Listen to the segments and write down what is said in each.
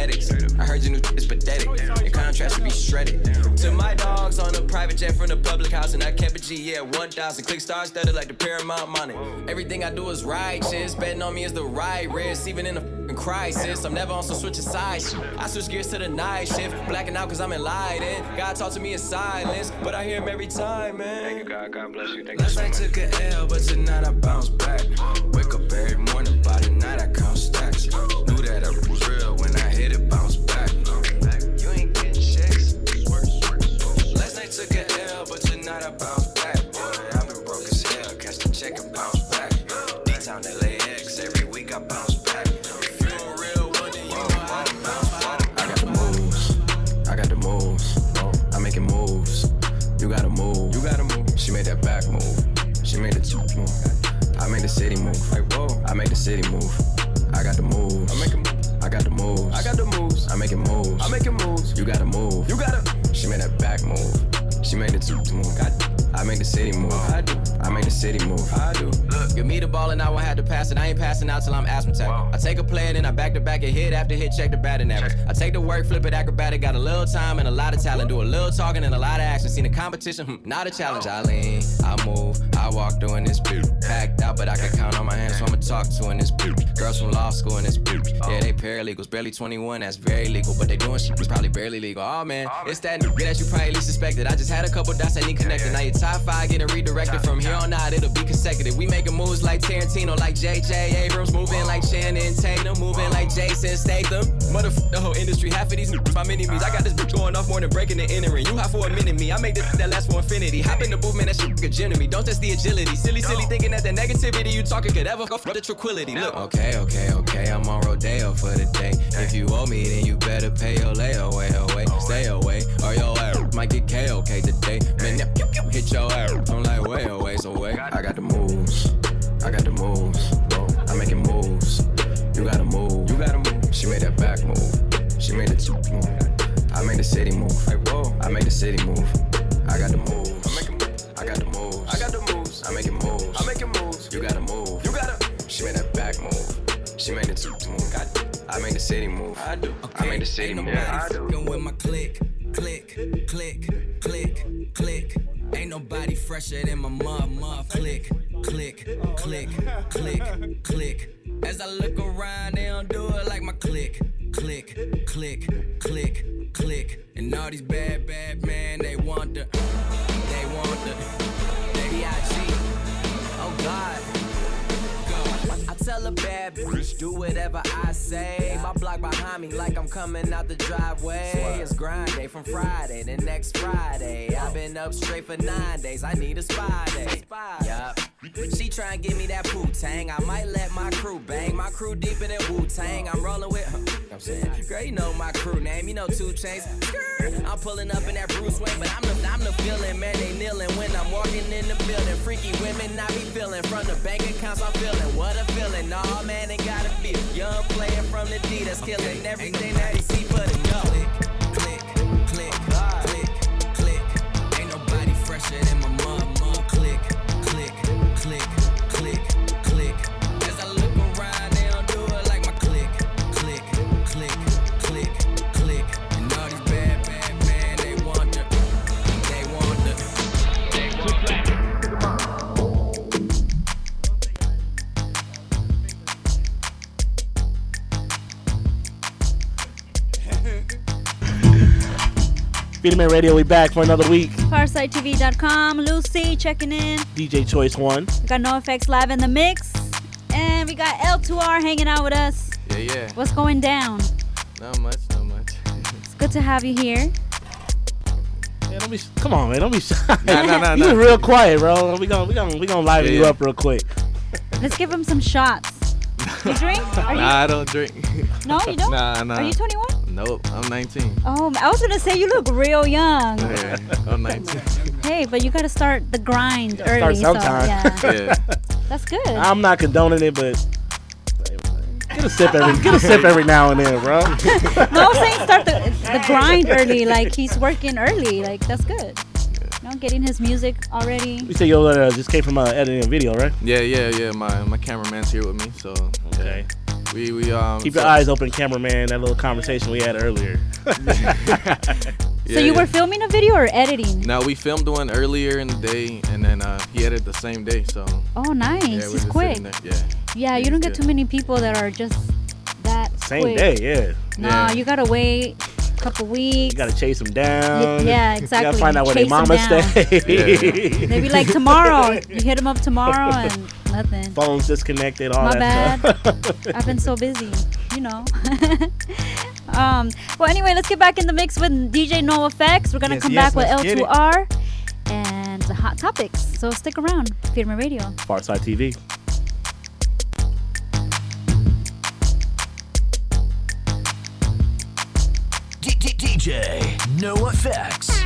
genetics. I heard your new is pathetic. Your contrast should be shredded. To my dogs on a private jet from the public house, and I kept a G, yeah, 1,000. Click stars studded like the Paramount money. Everything I do is righteous. Betting on me is the right risk, even in a f***ing crisis. I'm never on some switching sides. I switch gears to the night shift, blacking out cause I'm enlightened. God talk to me in silence, but I hear him every time, man. Thank you, God. God bless you. Last night took a L, but tonight I bounce back. Make the city move. I do. I make the city move. I do. Look, give me the ball and I won't have to pass it. I ain't passing out till I'm asthmatic. I take a play and then I back to back and hit after hit, check the batting average. I take the work, flip it acrobatic. Got a little time and a lot of talent. Do a little talking and a lot of action. Seen the competition, hmm, not a challenge. I lean, I move, I walk through in this boot. Packed out, but I can count on my hands, so I'ma talk to in this boot. Girls from law school in this boot. Yeah, they paralegals, barely 21, that's very legal. But they doing shit that's probably barely legal. Oh man, it's that nigga that you probably least suspected. I just had a couple dots that need connected. Now your top five getting redirected. From here out, it'll be consecutive. We making moves like Tarantino, like JJ Abrams, moving like Shannon Tatum, moving like Jason Statham. Motherfucker, the whole industry, half of these niggas my mini me's. I got this bitch going off more than breaking and entering. You hot for a minute, me. I make this that last for infinity. Hop in the booth, man, that shit a gym me. Don't test the agility. Silly, silly thinking that the negativity you talking could ever go for the tranquility. Look, okay, okay, okay, I'm on Rodeo for the day. If you owe me, then you better pay your layaway away. Stay away, or your ass might get KOK today. Man, now, pew, pew, hit your ass. I'm like, way away, so wait. I got the moves. I got the moves. I'm making moves. You gotta move. You gotta move. She made that back move. She made the two move. I made the city move. Like, whoa. I made the city move. I got the moves. I'm making moves. I got the moves. I got the moves. I'm making moves. I'm making moves. You gotta move. You gotta. She made that back move. She made the two move. Got I made the city move. I do. I made the city move. Yeah, I do. with my click, click, click, click, click. Ain't nobody fresher than my mom, mom. Click, click, click, click, click. As I look around, they don't do it like my click, click, click, click, click. And all these bad, bad men, they want the, they want the, they IG. Oh God. I tell a bad bitch, do whatever I say. My block behind me, like I'm coming out the driveway. It's grind day from Friday to next Friday. I've been up straight for nine days. I need a spy day. Yup. She try and give me that poo tang. I might let my crew bang. My crew deeper than that Wu Tang. I'm rolling with. Huh, I'm saying, girl, you know my crew name. You know two chains. I'm pulling up in that Bruce Wayne, but I'm the I'm the feeling, man. They kneeling when I'm walking in the building. Freaky women, I be feeling from the bank accounts. I'm feeling what a feeling. Nah, man, it gotta be a young player from the D that's killing everything that he see for the no. Freedom Man Radio, we back for another week. FarsideTV.com, Lucy checking in. DJ Choice One. We got NoFX live in the mix, and we got L2R hanging out with us. Yeah, yeah. What's going down? Not much, not much. it's good to have you here. Man, don't be, come on, man, don't be shy. Nah, nah, nah, you real quiet, bro. We gonna, we gonna, we gonna liven yeah, you yeah. up real quick. Let's give him some shots. You drink? Are nah, you... I don't drink. No, you don't. Nah, nah. Are you 21? Nope, I'm 19. Oh, I was gonna say you look real young. Yeah, I'm 19. hey, but you gotta start the grind early. Start sometime. So, yeah. yeah. that's good. I'm not condoning it, but get a sip every get a sip every now and then, bro. no, I'm saying start the, the grind early. Like he's working early. Like that's good. You know, getting his music already. You say you uh, just came from uh, editing a video, right? Yeah, yeah, yeah. My my cameraman's here with me, so okay. Yeah. We we um keep your so eyes open, cameraman. That little conversation we had earlier. yeah, so you yeah. were filming a video or editing? No, we filmed one earlier in the day, and then uh, he edited the same day. So oh, nice. Yeah, He's quick. Yeah. Yeah, you don't get too many people that are just that same quick. day. Yeah. Nah, yeah. you gotta wait couple weeks. You gotta chase them down. yeah, exactly. You gotta find out where their mama stay. yeah, like tomorrow. You hit them up tomorrow and Nothing. Phones disconnected, all My that bad. stuff. I've been so busy, you know. um, well, anyway, let's get back in the mix with DJ No Effects. We're going to yes, come yes, back with L2R and the hot topics. So stick around. Firma Radio. Farside TV. DJ No Effects.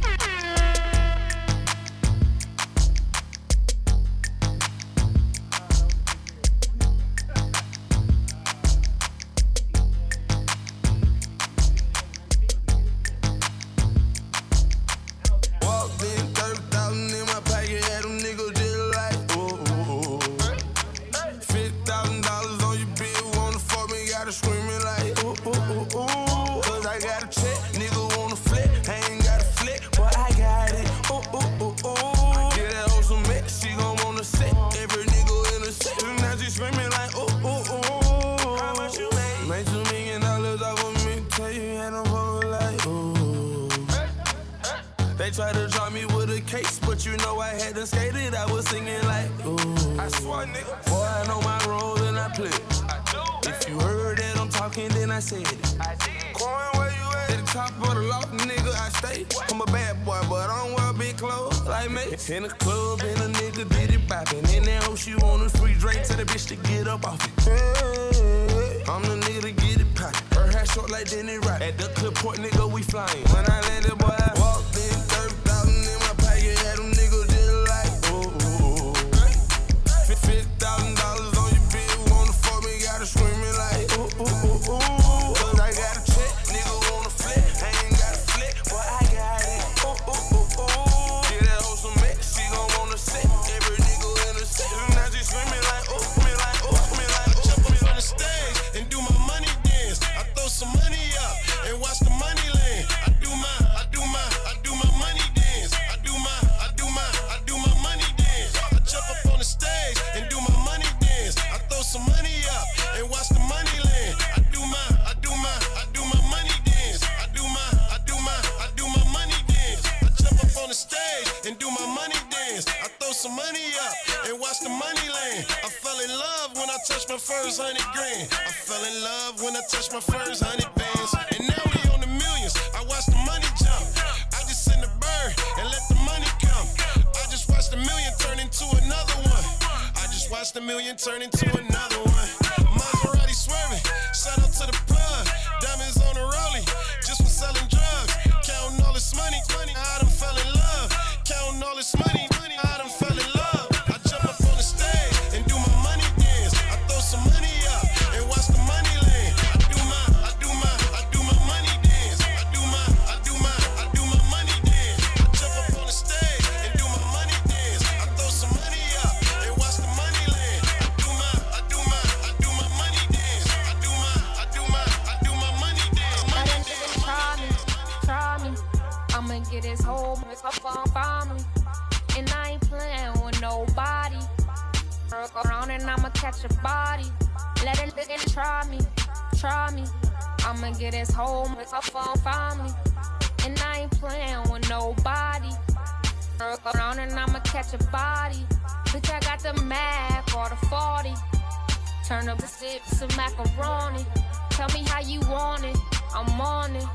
I'm on it.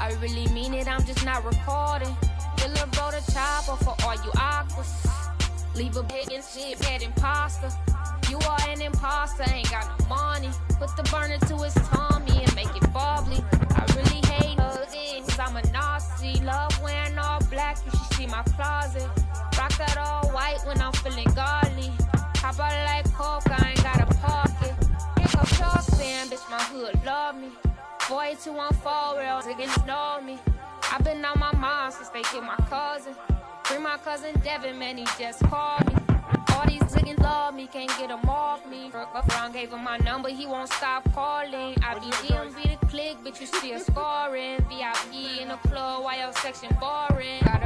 I really mean it, I'm just not recording. Feel a bro the chopper for all you aquas. Leave a big and shit, bad imposter. You are an imposter, ain't got no money. Put the burner to his tummy and make it bubbly. I really hate hugs, I'm a Nazi. Love wearing all black, you should see my closet. Rock that all white when I'm feeling godly. Pop out like coke, I ain't got a pocket. Pick up your stand, bitch, my hood love me. Boy, 214, real niggas know me. i been on my mind since they killed my cousin. Bring my cousin Devin, man, he just called me. All these niggas love me, can't get them off me. Brown gave him my number, he won't stop calling. I be DMV the click, bitch, you still scoring. VIP in the club, while your section boring. Got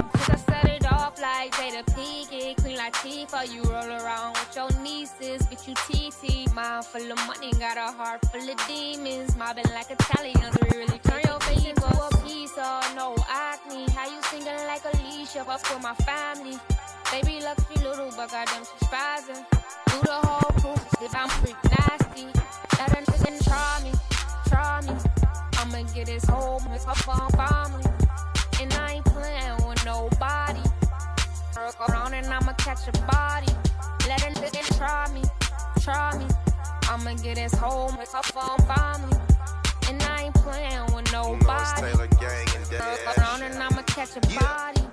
off like Jada Pinkett. Like Tifa, you roll around with your nieces, bitch, you TT. Mind full of money, got a heart full of demons. Mobbing like Italians, we really turn your face into a pizza. No acne, how you singing like Alicia? Up with my family. Baby luck she little, but goddamn she spazzing. Do the whole proof, if I'm freak nasty. Let a nigga try me, try me. I'ma get his whole with her family. And I ain't playing. Around and I'ma catch a body. Let a nigga try me, try me. I'ma get his whole with her family. And I ain't playing with nobody. Work around and I'ma catch a body.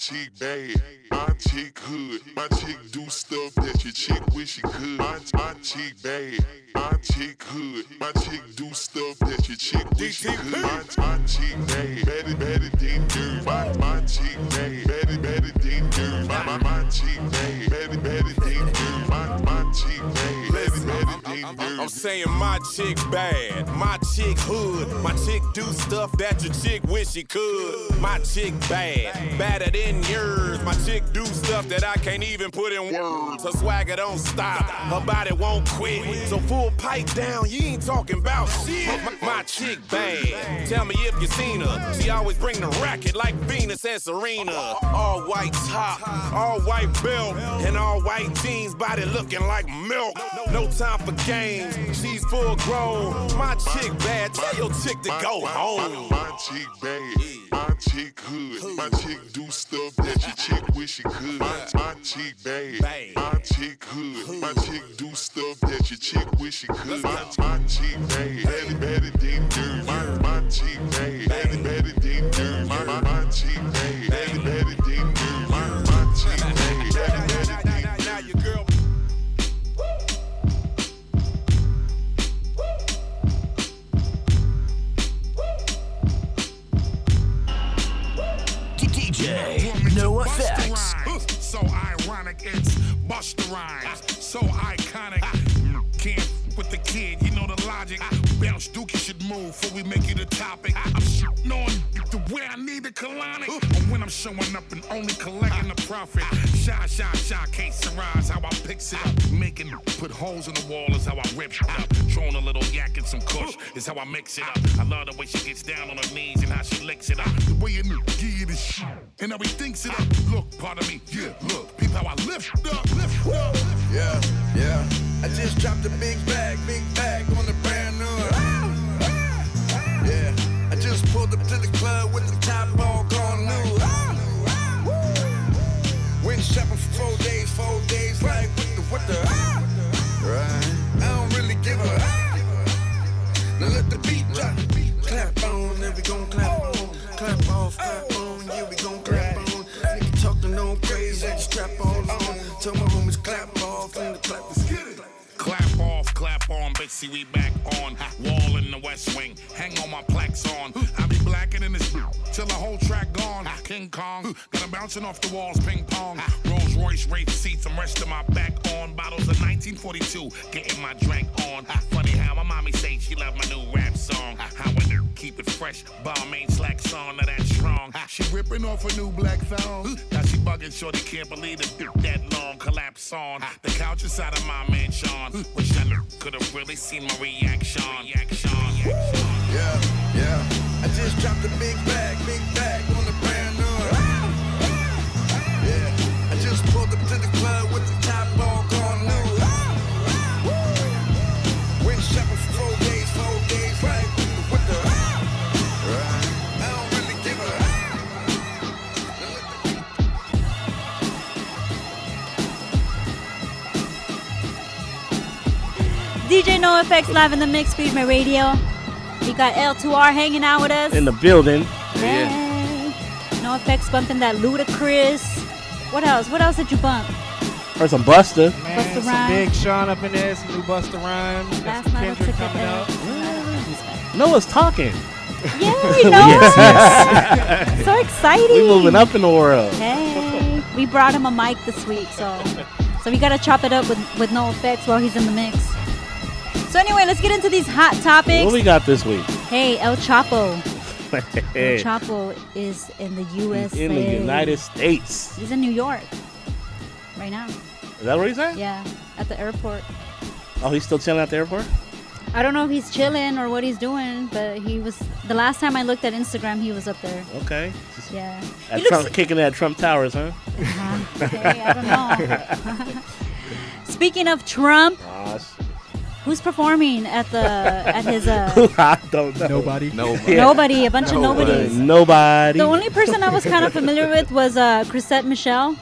My chick bad, my chick hood, my chick do stuff that your chick wish she could. My, my chick bad, my chick hood, my chick do stuff that your chick wish she could. My, my chick bad, better, better than dirt. My, my chick bad, better, better than dirt. My, my, my chick bad, better, better than dirt. My, my chick bad, better, better than dirt. I'm saying my chick bad, my chick hood, my chick do stuff that your chick wish she could. My chick bad, better than yours. My chick do stuff that I can't even put in words. Her swagger don't stop, her body won't quit. So full pipe down, you ain't talking about shit. My, my chick bad, tell me if you seen her. She always bring the racket like Venus and Serena. All white top, all white belt, and all white jeans, body looking like milk. No time for games, she's full grown. My chick bad, tell your chick to go home. My chick bad, my chick hood, my chick do stuff that your chick wish she could. My, my chick bad, my chick hood, my chick do stuff that your chick wish she could. My, my chick bad, better, better than dirt. My, my chick bad, better, better than dirt. My, my, my chick bad, better, better than. My, my chick bad, better, better than dirt. Now your girl. DJ No Effects. So ironic, it's Busta Rhymes. So iconic. With the kid, you know the logic. I Bounce Dookie should move before we make it a topic. I'm shitting on the way I need the colonic. Or when I'm showing up and only collecting the profit. Shy, shy, shy, can't surprise how I picks it up. Making put holes in the wall is how I rip it up. Throwing a little yak and some kush is how I mix it up. I love the way she gets down on her knees and how she licks it up. The way you give this shit and how he thinks it up. Look, part of me, yeah, look. Peep how I lift up, lift up. Yeah, yeah. I just dropped a big bag, big bag on the brand new. Ah, ah, ah. Yeah, I just pulled up to the club with the top all gone new. Went shopping for four days, four days, like what the, what the, right? I don't really give a. Now let the beat drop. Clap on, then we gon' clap on. Clap off, clap on, yeah, we gon' clap on. Nigga talking on crazy, just strap all on. Tell my homies clap off, and the clap is get it. Clap off, clap on, bitch, we back on. Wall in the West Wing, hang on my plaques on. I be blacking in this till the whole track gone. King Kong, got 'em bouncing off the walls, ping pong. Rolls Royce Wraith seats, I'm resting my back on. Bottles of 1942, getting my drink on. Funny how my mommy say she love my new rap song. How I do, keep it fresh, bomb ain't slack song, now that strong. She ripping off a new black thong. Now she bugging, shorty can't believe it. That long collapse on the couch inside of my mansion. Wish I could have really seen my reaction. reaction. Yeah, yeah. I just dropped a big bag, big bag on the brand No Effects live in the mix, feed my radio. We got L2R hanging out with us. In the building. Hey. No Effects bumping that ludicrous. What else? What else did you bump? Or some Buster. Man, Busta some Rhymes. Big Sean up in there, some new Buster Rhymes. Got Last some night Kendrick coming it up. Noah's talking. Yay, Noah! Yes, so exciting. We moving up in the world. Hey, we brought him a mic this week, so so we gotta chop it up with with no effects while he's in the mix. So anyway, let's get into these hot topics. What we got this week? Hey, El Chapo. El Chapo is in the USA. in the United States. He's in New York right now. Is that where he's at? Yeah, at the airport. Oh, he's still chilling at the airport? I don't know if he's chilling or what he's doing, but he was. The last time I looked at Instagram, he was up there. Okay. Yeah. At He looks- Trump, kicking at Trump Towers, huh? Uh-huh. Okay, I don't know. Speaking of Trump, who's performing at the at his uh I don't know. Nobody. Nobody. nobody, a bunch of nobodies. Nobody. The only person I was kind of familiar with was uh Chrisette Michelle.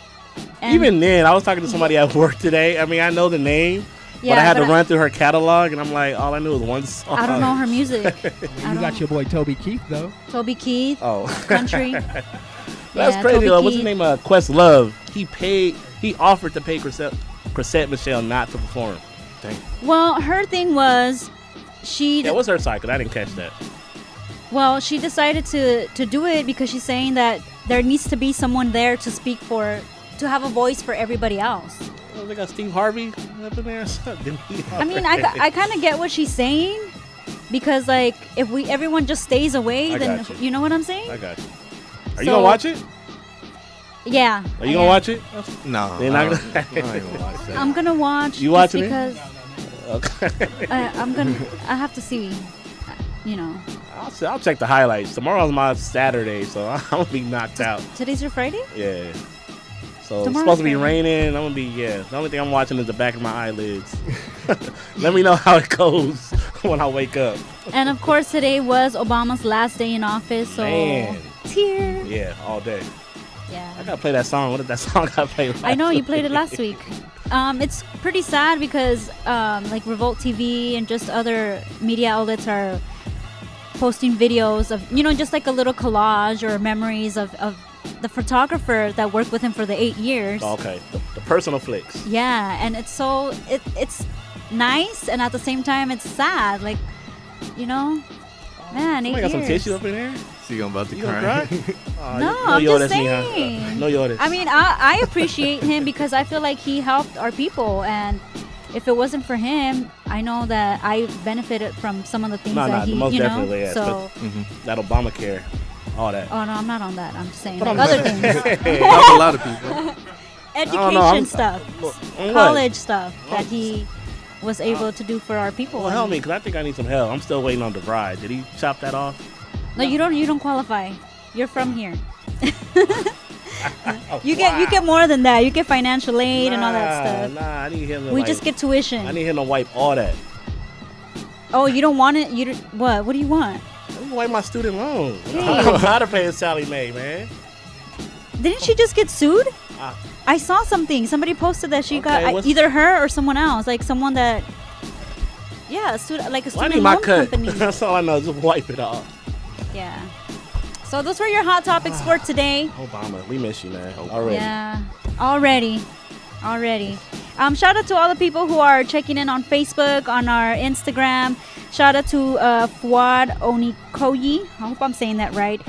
And Even then, I was talking to somebody at work today. I mean, I know the name, but I had but to I- run through her catalog, and I'm like, all I knew was one song. I don't know her music. You got your boy Toby Keith though. Toby Keith, Oh, country. That's Yeah, crazy. Toby though. What's Keith. his name? Uh, Quest Love. He paid. He offered to pay Chrisette, Chrisette Michelle not to perform. Well, her thing was she Yeah, what's her side? Cause I didn't catch that. well, she decided to to do it because she's saying that there needs to be someone there to speak for to have a voice for everybody else. Oh, they got Steve Harvey up in there. or something. I mean, I, I kind of get what she's saying because like if we everyone just stays away, I then you. you know what I'm saying? I got you. Are you gonna watch it? Yeah. Are you I gonna am. watch it? No. You're I not don't- gonna- I ain't gonna watch that. I'm gonna watch. You just watching it? because Okay. I, I'm gonna. I have to see. You know, I'll, I'll check the highlights. Tomorrow's my Saturday, so I'm gonna be knocked out. today's your Friday. Yeah. So it's supposed to be raining. I'm gonna be yeah. The only thing I'm watching is the back of my eyelids. Let me know how it goes when I wake up. And of course, today was Obama's last day in office. So Man. tear. Yeah, all day. Yeah. I gotta play that song. What did that song I played? I know you played it last week. Um, it's pretty sad because um, like Revolt TV and just other media outlets are posting videos of you know just like a little collage or memories of, of the photographer that worked with him for the eight years. Okay, the, the personal flicks. Yeah, and it's so it, it's nice and at the same time it's sad. Like, you know, man, eight Somebody got some years. tissue up in there. See, I'm about to You cry. cry? Aw, No, no I'm llores, just mija. saying. No llores. I mean, I, I appreciate him because I feel like he helped our people, and if it wasn't for him, I know that I benefited from some of the things no, that no, he, most you know. definitely. Yeah, so, but that Obamacare, all that. oh no, I'm not on that. I'm just saying like other things, Help a lot of people. education know, I'm- stuff, On what? college stuff that he was able to do for our people. Well, help me, cause I think I need some help. I'm still waiting on the bride. Did he chop that off? No, you don't. You don't qualify. You're from here. you get you get more than that. You get financial aid and all that stuff. Nah, I need him to We like- just get tuition. I need him to wipe all that. Oh, you don't want it? You don't, what? What do you want? I wipe my student loan. I'm tired of paying Sally Mae, man. Didn't she just get sued? Ah. I saw something. Somebody posted that she got Okay, what's- either her or someone else, like someone that. Yeah, a student, like a Well, I student need my cut. company. That's all I know. Just wipe it off. Yeah. So those were your hot topics for today. Obama, we miss you, man. Already. Yeah, already, already. Um, shout out to all the people who are checking in on Facebook, on our Instagram. Shout out to uh, Fuad Onikoyi. I hope I'm saying that right.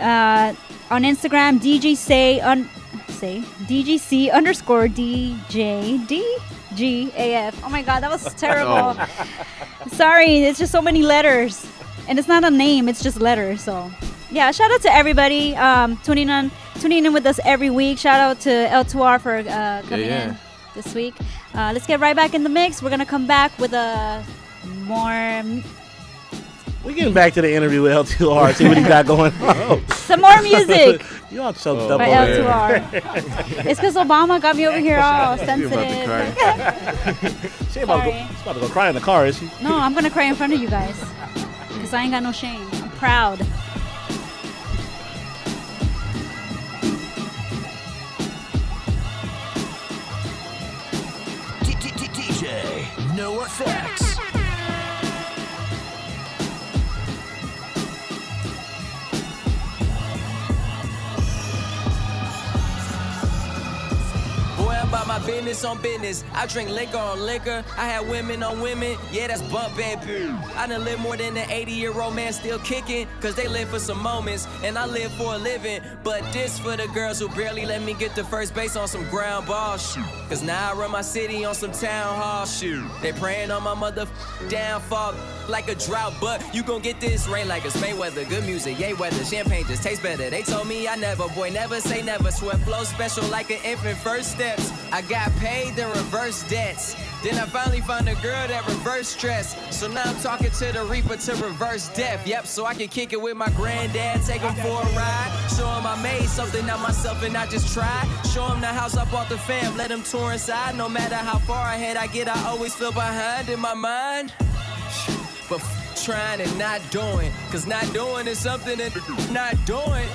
Uh, on Instagram, DJ say un say DGC underscore DJ DGAF. Oh my God, that was terrible. Sorry, it's just so many letters, and it's not a name; it's just letters. So, yeah, shout out to everybody um, tuning in, tuning in with us every week. Shout out to L2R for uh, coming yeah. in this week. Uh, let's get right back in the mix. We're gonna come back with a more, We're getting back to the interview with L2R. See what he got going on. some more music you all choked Oh, up by over. L2R. it's because Obama got me over here all You're about to sensitive. cry. She about, to go, she's about to go cry in the car, is she? No, I'm gonna cry in front of you guys because I ain't got no shame. I'm proud. DJ No Effects. My business on business. I drink liquor on liquor. I had women on women. Yeah, that's bump bad. I done live more than an 80 year old man still kicking. Cause they live for some moments and I live for a living. But this for the girls who barely let me get to first base on some ground ball shoot. Cause now I run my city on some town hall shoot. They praying on my mother downfall like a drought, but you gon' get this rain like it's Mayweather. Good music, yay weather, champagne just tastes better. They told me I never, boy, never say never. Sweat flow special like an infant first steps. I got paid the reverse debts. Then I finally found a girl that reverse stress. So now I'm talking to the reaper to reverse death. Yep, so I can kick it with my granddad, take him for a ride. Show him I made something out myself and I just tried. Show him the house I bought the fam, let him tour inside. No matter how far ahead I get, I always feel behind in my mind. But f- trying and not doing, cause not doing is something that not doing.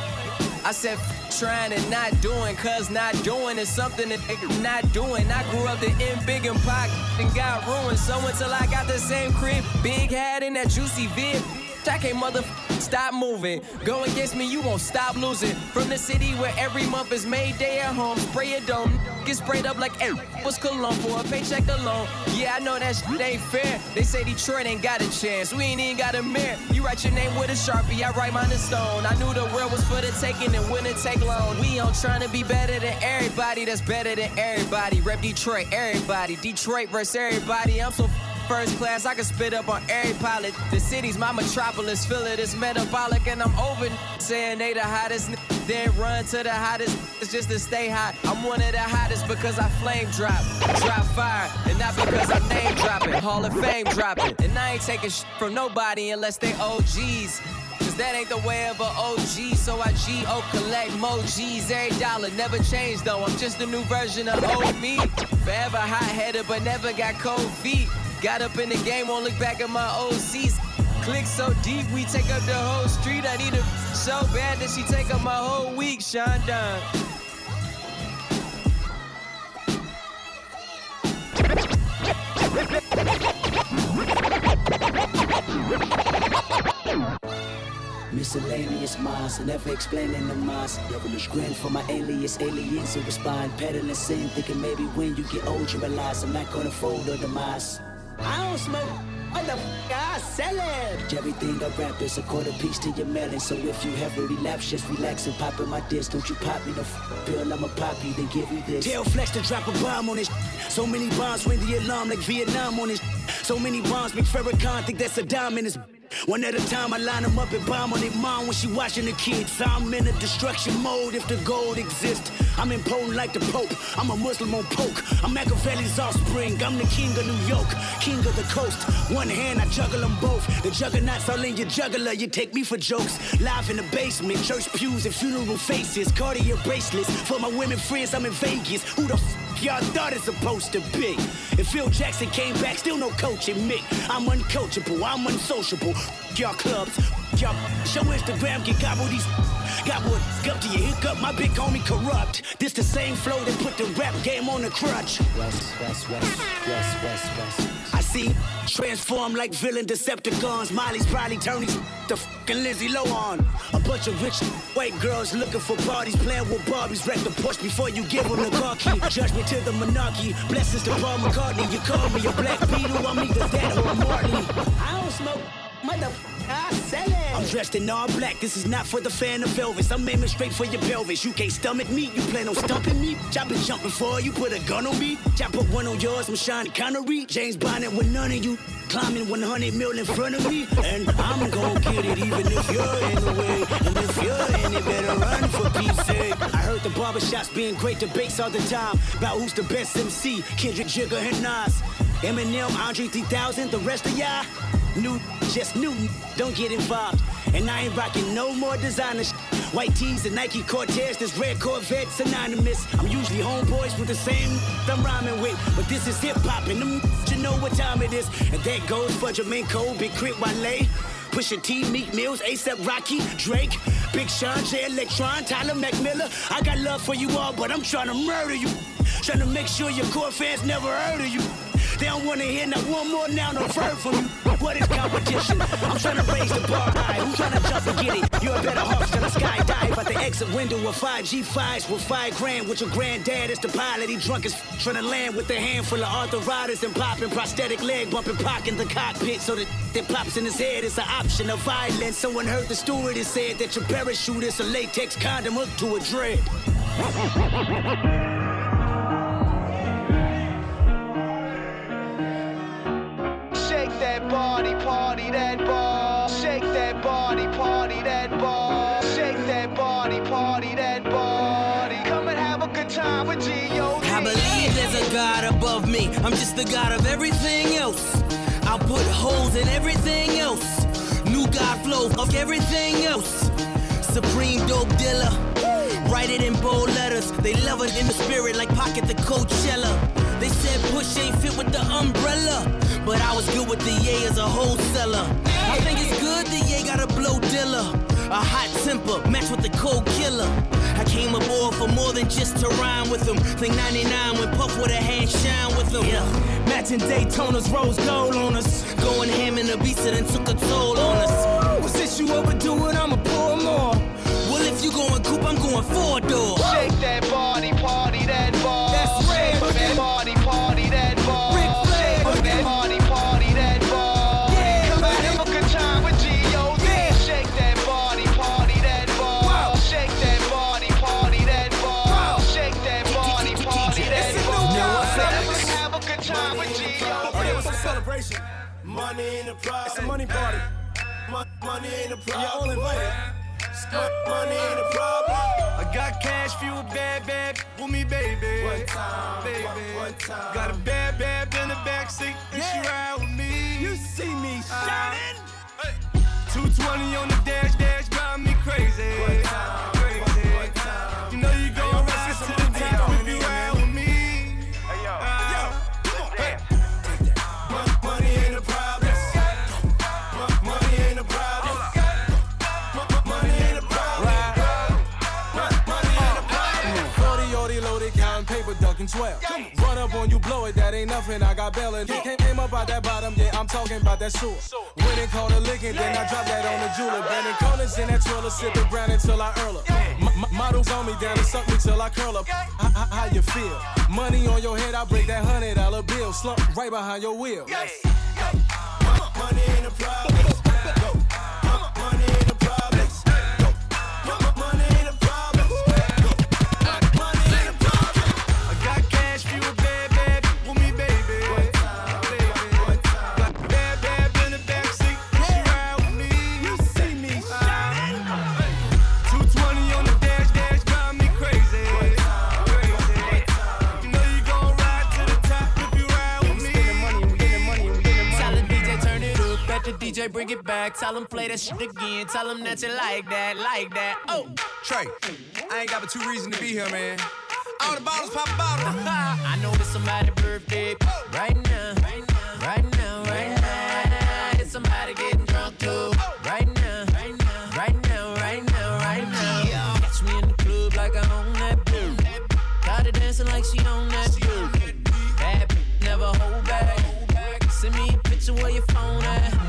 I said f- trying and not doing, cause not doing is something that not doing. I grew up in big and pocket and got ruined. So until I got the same crib, big hat and that juicy vid. I can't mother stop moving. Go against me, you won't stop losing. From the city where every month is May Day at home. Spray a dome, get sprayed up like every was cologne for a paycheck alone. Yeah, I know that shit ain't fair. They say Detroit ain't got a chance. We ain't even got a mirror. You write your name with a sharpie, I write mine in stone. I knew the world was for the taking and wouldn't take long. We on trying to be better than everybody that's better than everybody. Rep Detroit, everybody. Detroit versus everybody. I'm so first class, I can spit up on every pilot. The city's my metropolis, feel it is metabolic, and I'm over saying they the hottest. Then run to the hottest, it's just to stay hot. I'm one of the hottest because I flame drop, drop fire, and not because I'm name dropping, Hall of Fame dropping. And I ain't taking sh- from nobody unless they OGs. Cause that ain't the way of a OG, so I G-O collect G's every dollar. Never change though, I'm just a new version of old me. Forever hot-headed, but never got cold feet. Got up in the game, won't look back at my old seats. Click so deep, we take up the whole street. I need a so bad that she take up my whole week, Sean. Miscellaneous minds, never explaining the minds. Devilish grin for my alias, aliens who respond. Peddling sin, thinking maybe when you get old you realize I'm not gonna fold or demise. I don't smoke, motherfucker, I sell it. Everything I rap is a quarter piece to your melon. So if you have a relapse, just relax and pop in my disc. Don't you pop me the f- pill, I'ma pop you, then give me this. Tell Flex to drop a bomb on this. So many bombs ring the alarm like Vietnam on this. So many bombs make Farrakhan think that's a dime in his. One at a time, I line them up and bomb on their mom when she watching the kids. I'm in a destruction mode if the gold exists. I'm impotent like the Pope. I'm a Muslim on poke. I'm Machiavelli's offspring. I'm the king of New York, king of the coast. One hand, I juggle them both. The juggernauts all in your juggler. You take me for jokes. Live in the basement, church pews and funeral faces. Cartier bracelets for my women friends. I'm in Vegas. Who the f- y'all thought it's supposed to be? If Phil Jackson came back, still no coaching me. I'm uncoachable. I'm unsociable. Y'all clubs, y'all show Instagram get gobble these. Got what up to your hiccup, my big homie corrupt. This the same flow that put the rap game on the crutch. West, west, west, west, west, west. See transform like villain Decepticons. Miley's probably turning to fucking Lizzie Lohan. A bunch of rich white girls looking for parties, playing with Barbies. Wreck the Porsche before you give them the car key. Judgment to the monarchy. Blessings to Paul McCartney. You call me a black beetle, I'm either that or a. I don't smoke, motherfucker, I sell it. I'm dressed in all black. This is not for the fan of Elvis. I'm aiming straight for your pelvis. You can't stomach me. You plan on stumping me. I been jumping for you. Put a gun on me. I put one on yours. I'm Sean Connery. James Bonnet with none of you. Climbing 100 mil in front of me. And I'm gonna get it even if you're in the way. And if you're in it, better run for peace sake. I heard the barbershops being great debates all the time. About who's the best MC. Kendrick, Jigger, and Nas. Eminem, Andre 3000, the rest of y'all. New, just new, don't get involved. And I ain't rocking no more designer sh- White tees and Nike Cortez, this red Corvette synonymous. I'm usually homeboys with the same I'm rhyming with. But this is hip hop and them you know what time it is. And that goes for Jamaica, Big Crit Wale. Pusha T, Meek Mills, ASAP Rocky, Drake, Big Sean, J Electron, Tyler McMillan. I got love for you all, but I'm trying to murder you. Trying to make sure your core fans never heard of you. They don't wanna hear not one more now, no verb from you. What is competition? I'm trying to raise the bar high. Who's trying to jump and get it? You're a better horse than a skydive at the exit window of five G5s with five grand with your granddad as the pilot. He drunk as f- trying to land with a handful of arthritis and popping prosthetic leg bumping pock in the cockpit so that that pops in his head is an option of violence. Someone heard the stewardess said that your parachute is a latex condom hooked to a dread. Shake that body, party that ball. Shake that body, party that ball. Shake that body, party that body. Come and have a good time with G.O.D. I believe there's a God above me. I'm just the God of everything else. I'll put holes in everything else. New God flow of everything else. Supreme dope dealer. Write it in bold letters. They love it in the spirit like Pocket the Coachella. They said push ain't fit with the umbrella. But I was good with the Ye as a wholesaler. I think it's good the Ye got a blow dealer. A hot temper, match with the cold killer. I came aboard for more than just to rhyme with them. Think 99 when Puff with a hand shine with them. Yeah. Matching Daytona's rose gold on us. Going ham in the beats that done took a toll on us. What's this you overdo it? I'ma pour more. Well, if you going coupe, I'm going four door. Shake that body, money ain't a problem. You're all invited. Mon- Money ain't a problem. I got cash fuel, bad, bad with me, baby. One time, baby. one time. Got a bad, bad in the backseat, and she ride with me. You see me uh, shining. 220 on the dash, 12. Run up on you, blow it, that ain't nothing. I got bail and came, came up out that bottom, yeah, I'm talking about that sewer. When it called a licking, then I drop that on the jeweler. Brandon Collins in that twirler, sipping brown until I earl m- models on me, down and suck me till I curl up. H- h- how you feel? Money on your head, I break that hundred dollar bill. Slump right behind your wheel. Money ain't a problem. DJ bring it back. Tell him play that shit again. Tell him that you like that, like that. Oh, Trey, I ain't got but two reasons to be here, man. All the bottles pop a bottle. I know it's somebody's birthday right now, right now, right now, right now. It's somebody getting drunk too. Right now, right now, right now, right now, right now. Catch me in the club like I own that boom. Got her dancing like she own that boom. Bad never hold back. Send me a picture where your phone at.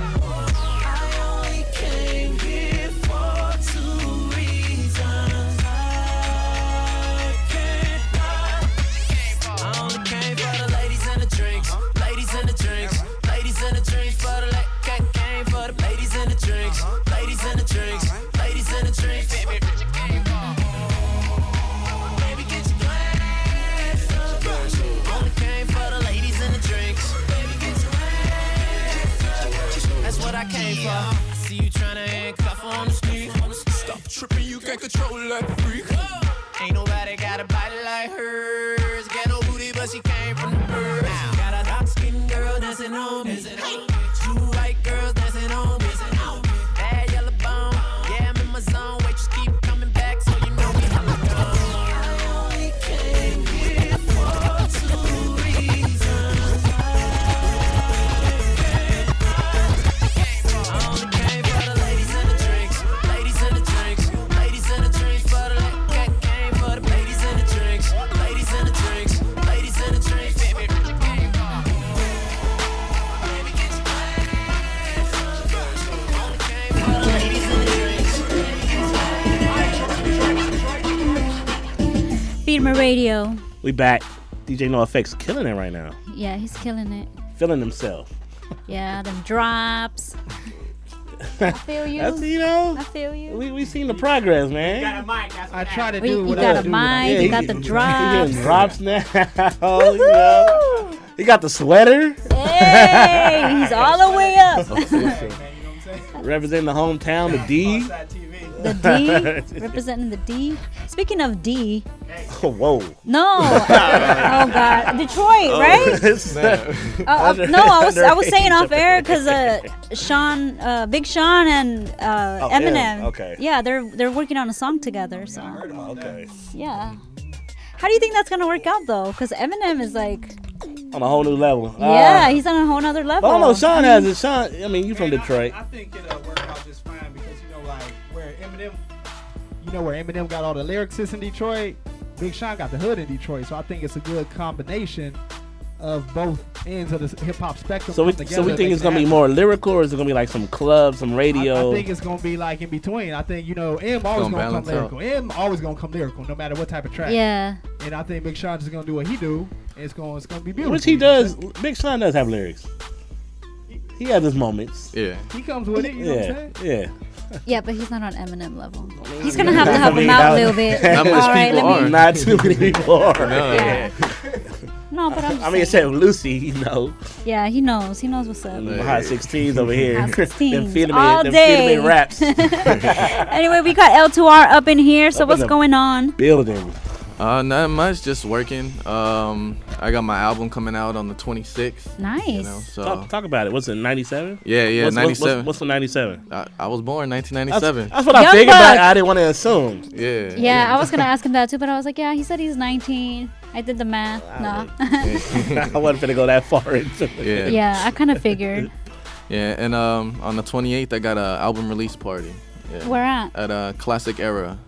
Tripping, you can't control that freak. Ain't nobody got a body like hers. Firme Radio. We back. DJ Noafex killing it right now. Yeah, he's killing it. Feeling himself. Yeah, them drops. I feel you. That's, you know, I feel you. we we seen the progress, man. I try to We- do you got I a do. mic, Yeah, you got the he drops. getting drops now. you know. He got the sweater. Hey, he's all the way up. Representing the hometown, the D. The D, representing the D. Speaking of D, Whoa. no, oh god, Detroit, right? Uh, uh, no, I was I was saying off air because uh, Sean, uh, Big Sean, and uh, Oh, Eminem. yeah, okay. Yeah, they're they're working on a song together. So Okay. yeah. How do you think that's gonna work out though? Because Eminem is like, On a whole new level. yeah, Uh, he's on a whole nother level. Oh no. Sean I has mean, it. Sean, I mean, you from Detroit. I think it'll work you know, where Eminem got all the lyricists in Detroit, Big Sean got the hood in Detroit. So I think it's a good combination of both ends of the hip hop spectrum. So we, come so we think it's gonna be more lyrical, or is it gonna be like some club, some radio? I think it's gonna be like in between. I think you know, Em always Gonna gonna, come balance out. lyrical. Em always gonna come lyrical, no matter what type of track. Yeah. And I think Big Sean's just gonna do what he do. And it's gonna it's gonna be beautiful. Which he you know what I'm does. Big Sean does have lyrics. He has his moments. Yeah. He comes with it. You know what I'm Yeah, saying? yeah. yeah, but he's not on Eminem level. He's gonna have to help him out a little bit. Not much All right, people let me- are. Not too many people are. No. Yeah. No, but I'm. Just I mean, saying. except Lucy, you know, yeah, he knows. He knows what's up. them hot 16s over here. Hot them 16s feeding me, all them day. feeding raps. anyway, we got L2R up in here. So Up what's going on? Building. Uh, not much. Just working. Um, I got my album coming out on the 26th. Nice. You know, so Talk, talk about it. What's it, 97? yeah, yeah, what's, what's- 97. What's, what's the 97? I, I was born That's, 1997. that's what I figured, but. I didn't want to assume. yeah. Yeah, I was gonna ask him that too, but I was like, yeah, he said he's 19. I did the math. No. I wasn't going to go that far into it. Yeah. yeah, I kind of figured. Yeah, and um, on the 28th, I got a album release party. Yeah. Where at? At uh, Classic Era.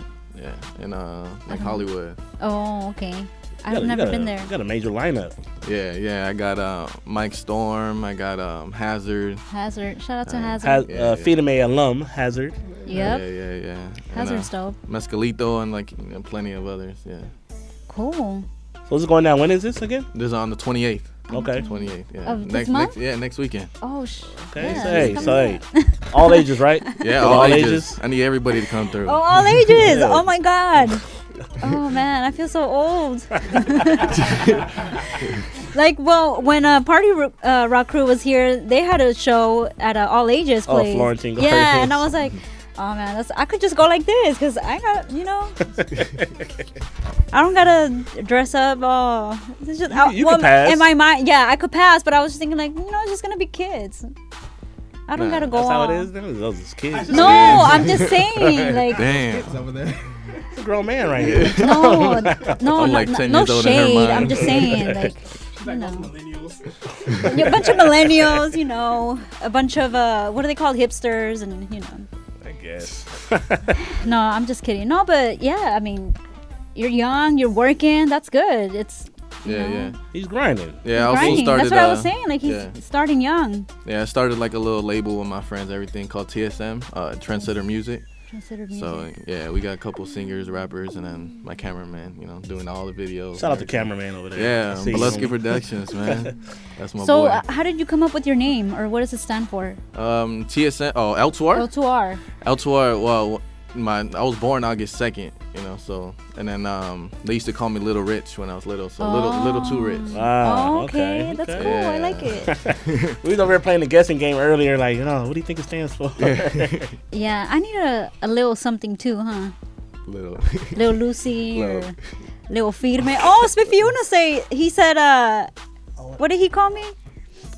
Yeah, in uh, like Uh-huh. Hollywood. Oh, okay. I've got a- never been a- there. Got a major lineup. Yeah, yeah. I got uh, Mike Storm. I got um, Hazard. Hazard. Shout out to Uh, Hazard. Has, Yeah, uh, yeah. Feed 'em alum, Hazard. yep. Yeah, yeah, yeah. And, Hazard's uh, dope. Mescalito and like you know, plenty of others. Yeah. Cool. So what's going down. When is this again? This is on the 28th. Okay. 28th. Yeah. Of this next, month? next, yeah, next weekend. Oh, sh. Okay. Yeah, so hey, so hey, all ages, right? Yeah, All all, ages. ages? I need everybody to come through. Oh, all ages. Yeah. Oh my God. Oh man, I feel so old. like, well, when uh, Party uh, Rock Crew was here, they had a show at a all ages place. Oh, place. Florentine Yeah, and I was like, oh man, that's, I could just go like this because I got, you know, I don't gotta dress up. Oh, it's just, I, you well, could pass. In my mind, yeah, I could pass, but I was just thinking like, you know, it's just gonna be kids. I don't Nah, gotta go. That's how all- it is. Then those is kids. No, I'm just saying, like, Damn. It's over there. It's a grown man right here. no, no, I'm like no, 10 no years older than her shade. I'm just saying, like, you know, a bunch of millennials, you know, a bunch of uh, what are they called, hipsters, and you know. I guess. No, I'm just kidding. No, but yeah, I mean, you're young, you're working. That's good. It's Yeah, know, yeah. He's grinding. Yeah, I also grinding. started. That's what I uh, was saying. Like he's yeah. starting young. Yeah, I started like a little label with my friends, everything called TSM, uh, Trendsetter Music. Considered music. So yeah, we got a couple singers, rappers, and then my cameraman, you know, doing all the videos. Shout out and to everything. cameraman over there. Yeah, I Blusky. Productions, man. That's my so, boy. uh, how did you come up with your name, or what does it stand for? um, TSM. Oh, L2R. L2R. L2R. Well, my I was born August second, you know. So and then um, they used to call me Little Rich when I was little. So little, little too rich. Wow. Oh, okay, that's cool. I like it. we was over here playing the guessing game earlier. Like, oh, what do you think it stands for? Yeah, I need a, a little something too, huh? Little. Little Lucy Little. or Little Firme. Oh, Spifiuna say he said uh what did he call me?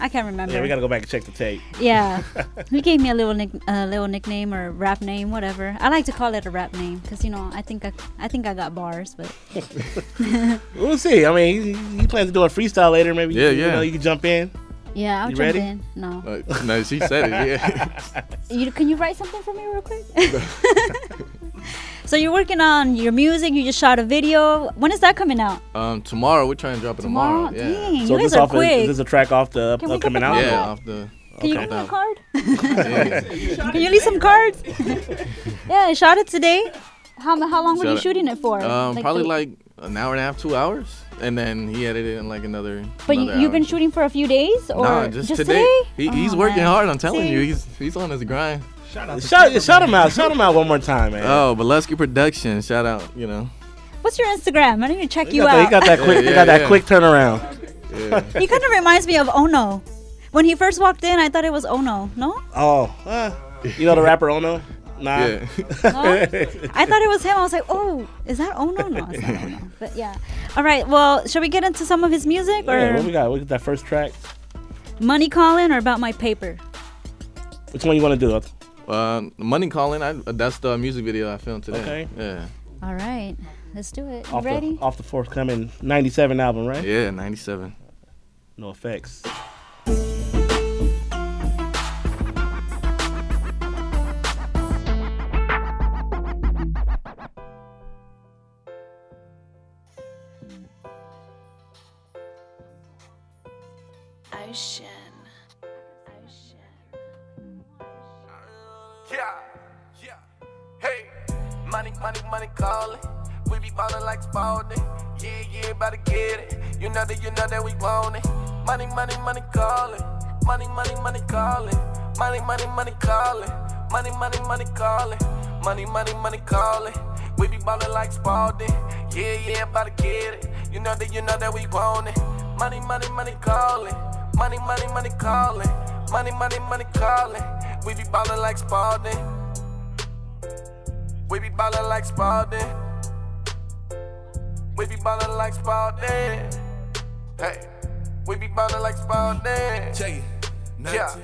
I can't remember. yeah, we gotta go back and check the tape. Yeah. he gave me a little nick a little nickname or rap name, whatever. I like to call it a rap name because you know I think I I think I got bars, but We'll see. I mean, he, he plans to do a freestyle later. Maybe. Yeah, you, yeah. know, you can jump in. yeah, I'll You jump ready? in. No, Uh, no, she said it. Yeah. you can you write something for me real quick? So you're working on your music. You just shot a video. When is that coming out? um, tomorrow we're trying to drop it tomorrow. Tomorrow? Yeah. Dang, so you this guys are off of, quick. is this a track off the Can we get upcoming the album? Yeah, off the. Can you give me a card? Yeah. Can you leave some cards? yeah, I shot it today. How, how long were you it. shooting it for? Um, Like probably the- like an hour and a half, two hours, and then he edited in like another. But you, another you've hour. been shooting for a few days, or Nah, just, today. He, he's Oh, working man. hard. I'm telling See? you, he's he's on his grind. Shout Shout, shout him out. Shout him out one more time, man. Oh, Bolesky Production. Shout out. You know. What's your Instagram? I need to check He you got, that, out. he got that quick. Yeah, he got that yeah. quick turnaround. Yeah. he kind of reminds me of Ono. When he first walked in, I thought it was Ono. No, Oh, uh, you know the rapper Ono? Nah. Yeah. no? I thought it was him. I was like, oh, is that Ono? No, it's not Ono. But yeah. All right. Well, should we get into some of his music or Yeah, what we got? We got that first track. Money Calling or about my paper? Which one you want to do? Uh, Money Calling. I, that's the music video I filmed today. Okay. Yeah. All right. Let's do it. You Off ready? the off the forthcoming '97 album, right? Yeah, 97. Noafex. Ballin' like Spalding. Yeah, yeah, about to get it. You know that, you know that we want it. Money, money, money calling. Money, money, money calling. Money, money, money calling. Money, money, money calling. Money, money, money calling. We be ballin' like Spalding. Yeah, yeah, about to get it. You know that, you know that we want it. Money, money, money calling. Money, money, money calling. Money, money, money calling. We be ballin' like Spalding. We be ballin' like Spalding. We be ballin' like Spalding. Hey, we be ballin' like Spalding. Check it. Yeah.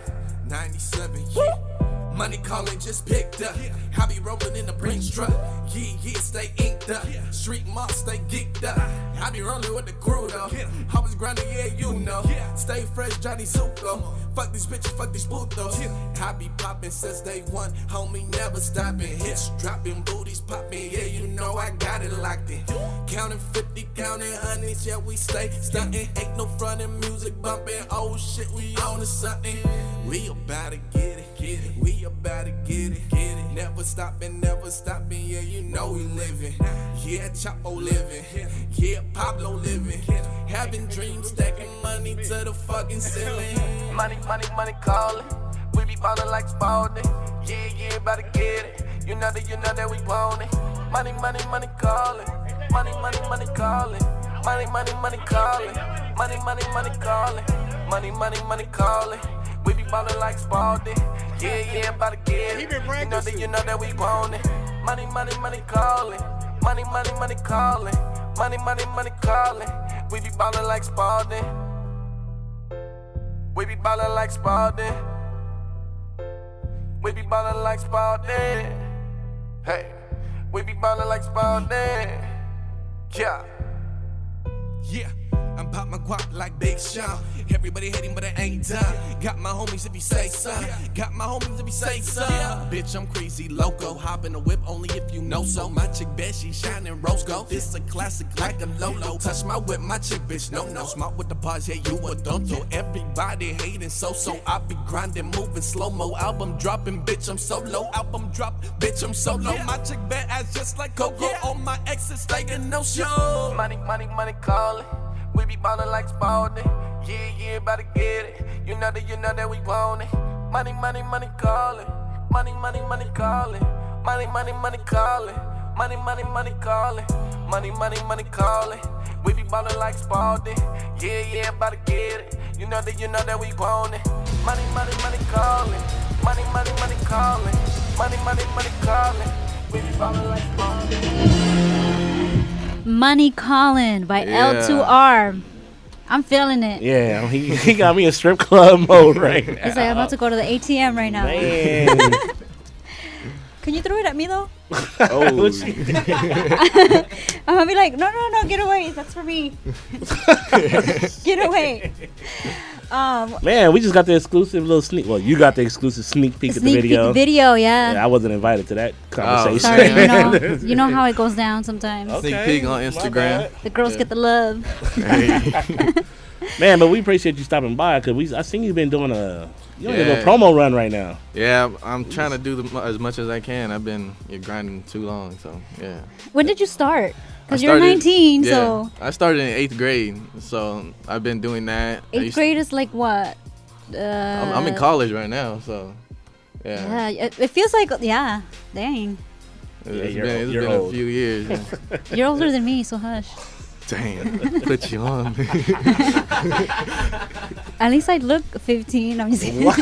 97, yeah. Money calling just picked up. I be rolling in the Brinks truck. Yeah, yeah, stay inked up. Street mob stay geeked up. I be rolling with the crew though. I was grinding, yeah, you know. Stay fresh, Johnny Zuko. Fuck these bitches, fuck these putos. I be popping since day one. Homie never stopping. Hits dropping, booties popping. Yeah, you know I got it locked in. Counting 50, counting hundreds, yeah, we stay stunting. Ain't no frontin' music bumping. Oh shit, we on to something. We about to get it, get it. We about to get it, get it. Never stopping, never stopping. Yeah, you know we living. Yeah, Chapo living. Yeah, Pablo living. Having dreams, stacking money to the fucking ceiling. Money, money, money calling. We be ballin' like Spalding. Yeah, yeah, about to get it. You know that, you know that we want it. Money, money, money calling. Money, money, money calling. Money, money, money calling. Money, money, money calling. Money, money, money calling. We be ballin' like Spalding. Yeah, yeah, about to get it. You know that, you know that we want it. Money, money, money calling. Money, money, money calling. Money, money, money calling. We be ballin' like Spalding. We be ballin' like Spalding. We be ballin' like Spalding. Hey, we be ballin' like Spalding. Yeah. Yeah, I'm pop my guap like Big Sean. Everybody hating, but I ain't done. Got my homies if you say so. Got my homies if you say so. Bitch, I'm crazy loco. Hop in the whip only if you know so. My chick bad, she shining rose gold. This a classic like a Lolo. Touch my whip, my chick bitch, no no. Smart with the pause, yeah, you a don't do. Everybody hating so so. I be grinding, moving slow mo. Album dropping, bitch, I'm solo. Album drop, bitch, I'm solo. My chick bad ass just like Coco. All my exes staying no show. Money, money, money calling. We be ballin' like Spalding. Yeah, yeah, about to get it. You know that, you know that we want it. Money, money, money calling. Money, money, money calling. Money, money, money calling. Money, money, money calling. Money, money, money calling. We be ballin' like Spalding. Yeah, yeah, about to get it. You know that, you know that we want it. Money, money, money calling. Money, money, money calling. Money, money, money calling. We be ballin' like Spalding. Money Calling by Yeah. L2R. I'm feeling it. Yeah, he, he got me in strip club mode right now. He's like, I'm about to go to the ATM right now. Can you throw it at me though? Oh. I'm gonna be like, no, no, no, get away. That's for me. get away. Um, Man, we just got the exclusive little sneak. Well, you got the exclusive sneak peek at the Sneak peek video. video, yeah. I wasn't invited to that conversation. sorry, you know, you know how it goes down sometimes. Sneak peek on Instagram. The girls get the love. Man, but we appreciate you stopping by because we I seen you've been doing a you know, a promo run right now. Yeah, I'm trying to do the, as much as I can. I've been yeah, grinding too long, so yeah. When did you start? I 'Cause you're started- 19, yeah, so- I started in eighth grade, so I've been doing that. I Eighth used- grade is like what? Uh, I'm, I'm in college right now, so yeah. Yeah, it, it feels like yeah. Dang, It's you're been, old- it's you're been a few years. yeah. you're older than me, so hush. Damn, put you on. At least I look 15. I'm just kidding. All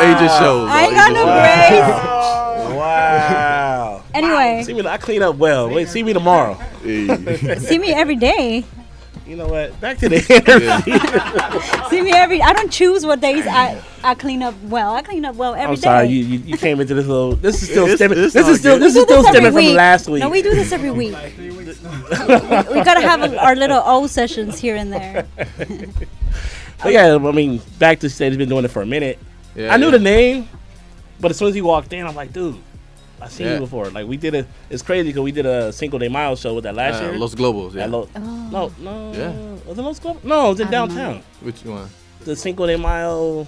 ages shows. I ain't got no shows. grace. Wow. Anyway. See me. I clean up well. Wait, see me tomorrow. See me every day. You know what? Back to the interview. See me every. I don't choose what days I I clean up well. I clean up well every I'm day. sorry, you, you you came into this little. This is still stemming. it's This all is still good. this We is still stemming from week. last week. No, we do this every week. We, we gotta have a, our little O sessions here and there. But yeah, I mean, back to say he's been doing it for a minute. Yeah, I knew yeah. the name, but as soon as he walked in, I'm like, dude, I've seen Yeah. you before. Like we did a. It's crazy because we did a Cinco de Mayo show with that last Uh, year. Los Globos, yeah. Lo- Oh. No, no. Yeah. Was it Los Globos? No, it was in I don't know. downtown. Which one? The Cinco de Mayo.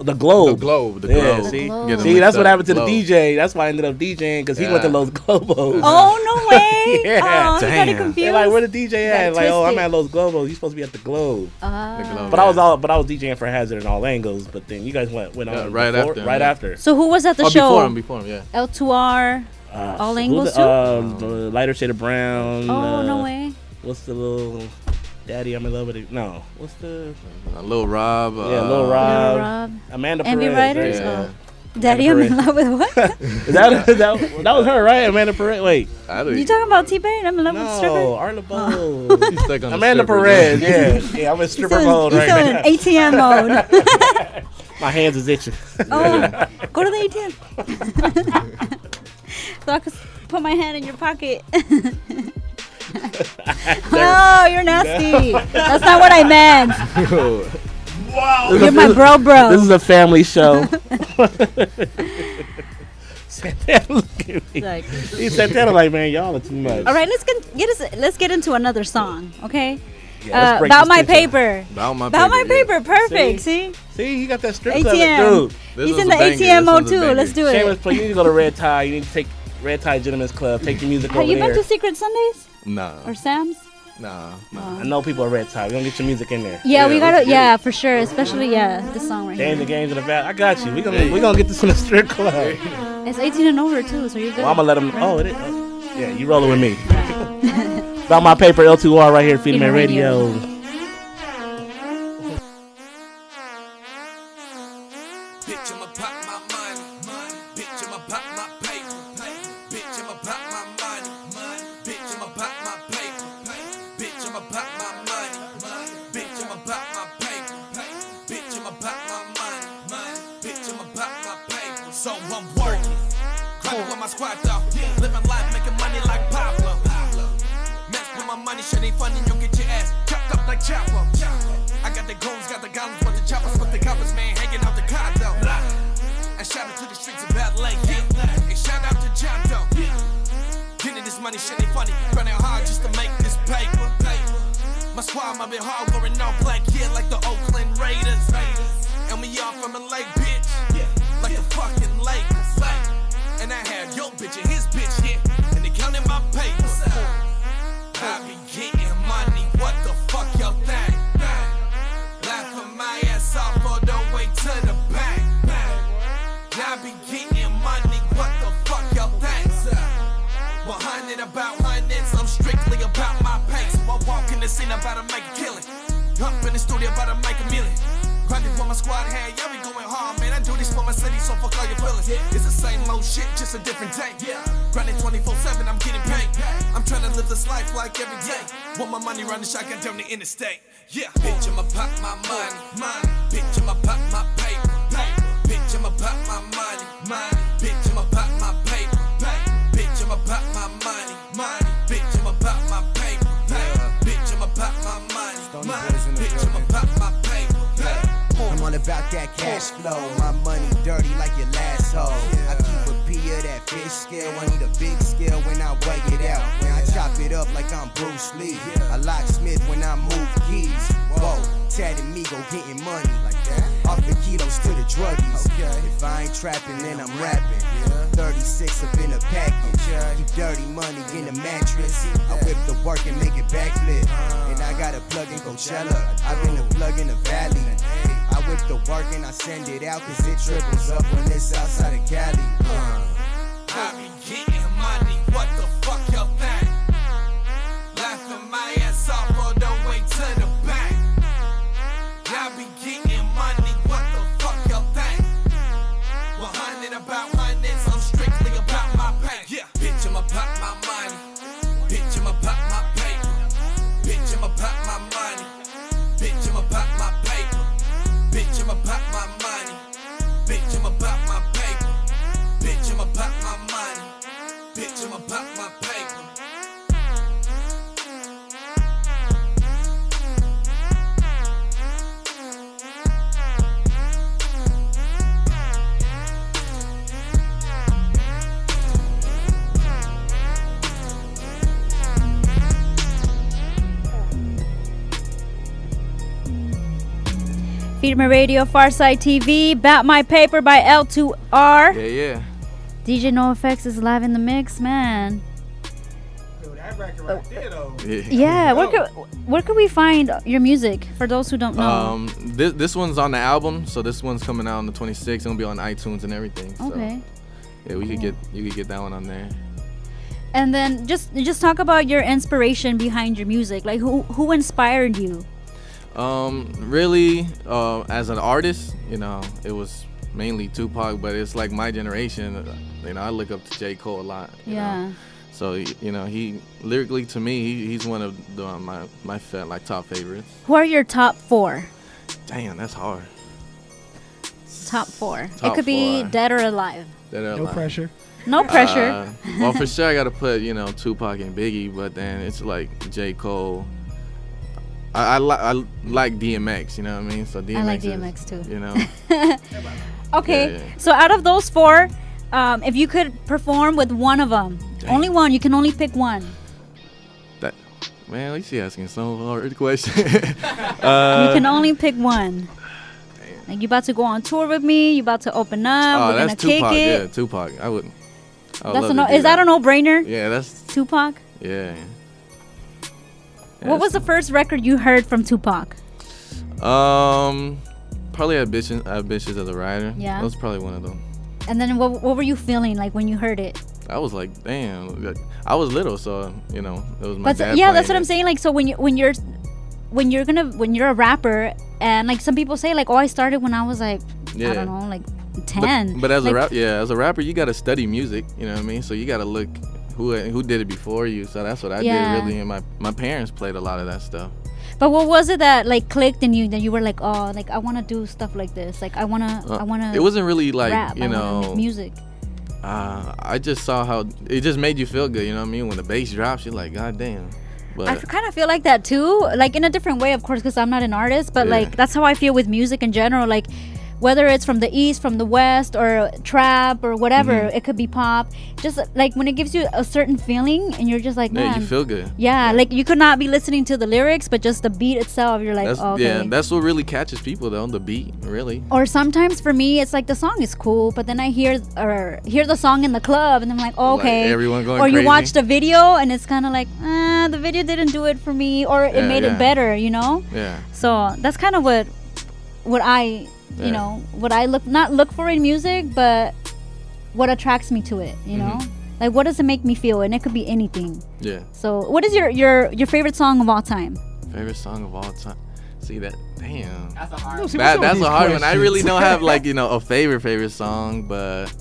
What was it? The Globe. The Globe, the yeah, Globe. see, Globe. See, mixed that's what happened to Globe. the DJ. That's why I ended up DJing because he went to Yeah. Los Globos. Oh no way! Yeah. oh, you got confused. They're like, where the DJ at? it Like, oh, I'm at Los Globos. You supposed to be at the Globe. Ah. The Globe. But I was all, but I was DJing for Hazard and all angles. But then you guys went went Yeah, on right before- after, right yeah. after. So who was at the oh, show? before him, before him, yeah. L2R. Uh, All who angles the- too? Um, the lighter shade of brown. oh no uh, way! What's the little Daddy? I'm in love with it. No, what's the Uh, Lil Rob. Uh, yeah, Lil Rob, Lil Rob. Amanda Envy Perez. Riders? right? Yeah. Oh. Daddy, I'm in love with what? Is that, is that that was her, right? Amanda Perez. Wait, I don't you talking about T-Pain? I'm in love with no, stripper. Arla Bow. He's stuck on the Amanda Perez. yeah. Yeah, yeah. I'm in stripper still, mode he's right still now. in ATM mode. My hands is itching. oh, go to the ATM. so I could put my hand in your pocket. Oh, you're nasty. That's not what I meant. Wow. You're my bro, bro. This is a family show. Santana, look at me. Like- He's like, man, y'all are too much. All right, let's get, get us. Let's get into another song, okay? Yeah, uh, about my tension. paper. About my About my paper, yeah. Perfect. See, See, he got that strip club, ATM. dude. This He's in the banger. ATM This mode too. Let's do Shameless it. plug. You need to go to Red Tie. You need to take Red Tie Gentlemen's Club. Take your music Have over you there. been to Secret Sundays Nah, or Sam's? nah, nah. I know people are Red Tie. We gonna get your music in there. Yeah, Yeah, we let's gotta. get Yeah, for sure. Especially yeah, this song right Games here. and games in the back. I got you. We gonna we gonna get this in the strip club. Well, It's 18 and over too, so you're good. I'm gonna let them. Oh, it is. oh, Yeah, you rolling with me. About my paper L2R right here, Feeding Firme Radio. Radio. I'ma pop my money. money. Bitch, I'ma pop my paper. I'm all about that cash flow. My money dirty like your last hoe. I keep a a P of that fish scale. I need a big scale when I weigh it out. When I chop it up like I'm Bruce Lee. A locksmith when I move keys. Whoa, tatted me go getting money like that. Off the kilos to the druggies. If I ain't trapping, then I'm rapping. 36 up in a package. Keep dirty money in a mattress. I whip the work and make it backflip. And I got a plug in Coachella. I've been a plug in the valley. I whip the work and I send it out cause it triples up when it's outside of Cali. Uh. I be getting money, what the Firme Radio, Pharcyde TV, Bat My Paper by L2R. Yeah, yeah. DJ Noafex is live in the mix, man. Yeah. Yeah, where could where could we find your music for those who don't know? Um, this this one's on the album, so this one's coming out on the 26th. It's gonna be on iTunes and everything. So, okay. Yeah, we could get you could get that one on there. And then just just talk about your inspiration behind your music. Like who who inspired you? Um, really, uh, as an artist, you know, it was mainly Tupac, but it's like my generation. uh, You know, I look up to J. Cole a lot. you know. Yeah. So you know, he lyrically to me, he, he's one of the, my my fa- like top favorites. Who are your top four? Damn, that's hard. Top four. it Top could be dead or alive. That are No like- pressure. No pressure. Uh, well, for sure, I gotta put you know Tupac and Biggie, but then it's like J. Cole. I I, li- I like DMX, you know what I mean? So DMX. I like is, DMX too. You know. Okay, Yeah, yeah. so out of those four, um, if you could perform with one of them, only one, you can only pick one. That man, at least you asking some hard question. uh, you can only pick one. Like you about to go on tour with me, you about to open up, oh, we're gonna that's kick Tupac. it. Yeah, Tupac. I would. I would That's a no, is that a no-brainer? Yeah, that's Tupac. yeah. What was the first record you heard from Tupac? Um, probably ambitious, ambitious as a writer. Yeah. that was probably one of them. And then what, what were you feeling like when you heard it? I was like, damn. like, I was little, so you know, it was my But dad. yeah, that's what playing I'm saying. Like, so when you when you're when you're gonna when you're a rapper, and like some people say, like, oh, I started when I was like, I don't know, like But- ten. But, as Like, a rap, yeah, as a rapper, you gotta study music. You know what I mean? So you gotta look who who did it before you. So that's what I Yeah. did really. And my my parents played a lot of that stuff. But what was it that like clicked in you that you were like, oh, like I want to do stuff like this. Like I wanna, Uh, I wanna. it wasn't really like, rap. you know, music. Uh, I just saw how it just made you feel good. You know what I mean? When the bass drops, you're like, God damn. But I kind of feel like that too, like in a different way, of course, because I'm not an artist. But Yeah. like that's how I feel with music in general. Like whether it's from the east, from the west, or trap or whatever, Mhm. it could be pop. Just like when it gives you a certain feeling, and you're just like, yeah, man, you feel good. Yeah, like you could not be listening to the lyrics, but just the beat itself, you're like, that's oh, okay. yeah, that's what really catches people though. The beat, really. or sometimes for me, it's like the song is cool, but then I hear or hear the song in the club, and I'm like, oh, Like okay. everyone going or you crazy. watch the video, and it's kind of like, ah, the video didn't do it for me, or it Yeah, made yeah. it better, you know. Yeah. So that's kind of what what I Yeah. you know what I look not look for in music, but what attracts me to it. You know, Mhm. like what does it make me feel, and it could be anything. Yeah. So what is your your your favorite song of all time? Favorite song of all time. See that? Damn. That's a hard That, that's a hard one. I really don't have like you know a favorite favorite song, but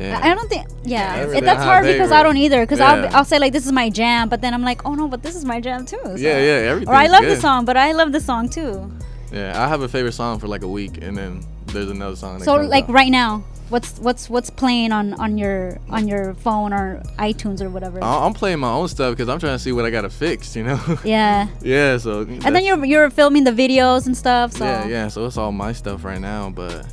yeah. I I don't think. Yeah, I it- that's hard have because I don't either. Because I'll, I'll say like this is my jam, but then I'm like, oh no, but this is my jam too. so- Yeah, yeah, everything. Or I everything's love the good. song, but I love the song too. Yeah, I have a favorite song for like a week, and then there's another song. That So like out. right now, What's what's what's playing on on your on your phone or iTunes or whatever? I'm playing my own stuff because I'm trying to see what I gotta fix. You know. Yeah. yeah. So. And then you're you're filming the videos and stuff. So Yeah, yeah. So it's all my stuff right now, but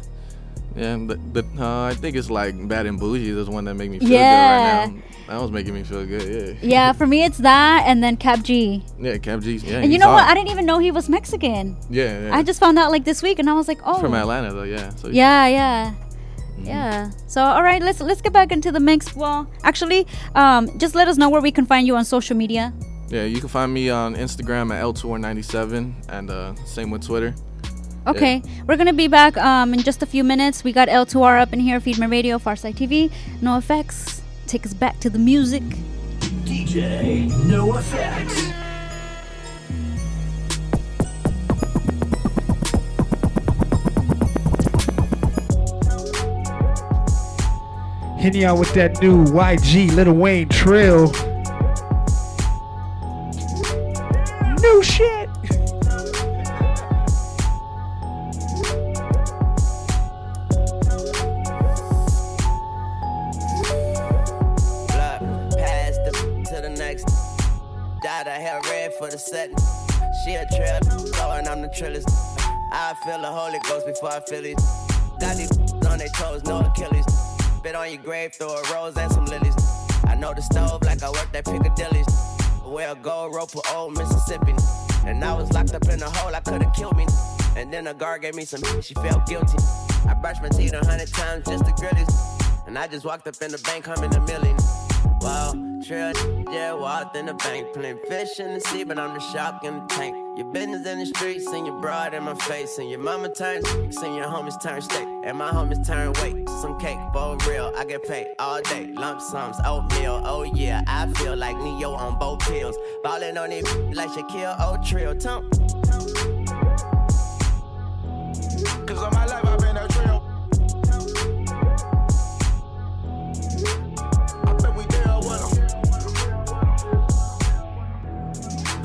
yeah, the, the uh, I think it's like Bad and Bougie. Is one that make me feel Yeah. good right now. That was making me feel good. Yeah. Yeah, for me it's that and then Kap G. Yeah, Kap G. Yeah. and you he's know what? I didn't even know he was Mexican. Yeah, yeah. I just found out like this week, and I was like, oh. From Atlanta though. Yeah. So Yeah, yeah. Mm-hmm. Yeah. So all right, let's let's get back into the mix. Well, actually, um, just let us know where we can find you on social media. Yeah, you can find me on Instagram at L2R97 and uh, same with Twitter. Okay, we're gonna be back um, in just a few minutes. We got L2R up in here, Firme Radio, Pharcyde TV, Noafex. Take us back to the music. DJ Noafex. Hitting y'all with that new YG Lil Wayne Trill. New shit. Next. Dyed her hair red for the setting. She a trail, blowing I'm the trillest. I feel the Holy Ghost before I feel it. Got these on their toes, no Achilles. Spit on your grave, throw a rose and some lilies. I know the stove like I worked at Piccadilly's. Wear a gold rope for old Mississippi. And I was locked up in a hole, I could've killed me. And then a guard gave me some, she felt guilty. I brushed my teeth a hundred times just to grill it. And I just walked up in the bank, humming a million. Wow, trail, yeah, walked in the bank, playing fish in the sea, but I'm the shark in the tank. Your business in the streets, and your broad in my face, and your mama turns, and your homies turn steak, and my homies turn weight. Some cake, for real, I get paid all day. Lump sums, oatmeal, oh yeah, I feel like Neo on both pills. Ballin' on it like Shaquille O'Trill, tump.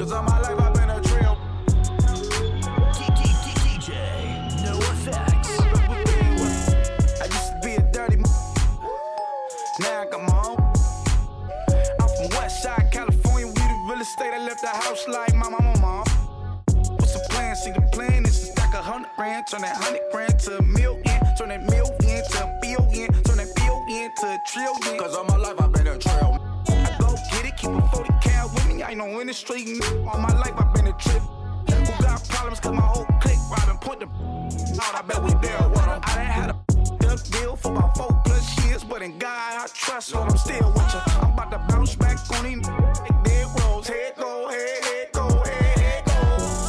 Cause all my life I've been a trail. DJ Noafex. I used to be a dirty m- Now I got my own. I'm from West Side, California. We the real estate. I left the house like my mama, mom. What's the plan? See, the plan is to stack a hundred grand, turn that hundred grand to a million, turn that million to a billion, turn that billion to a trillion. Cause all my life I've been a trail. I go get it, keep a 40 cal with I ain't no in the street. All my life I've been a trip. Who got problems? Cause my whole clique robbing, point the out. I bet we deal with. I done had a duck deal for about four plus years, but in God I trust, but I'm still with you. I'm about to bounce back on these dead rolls. Head go, head, head go, head, head go.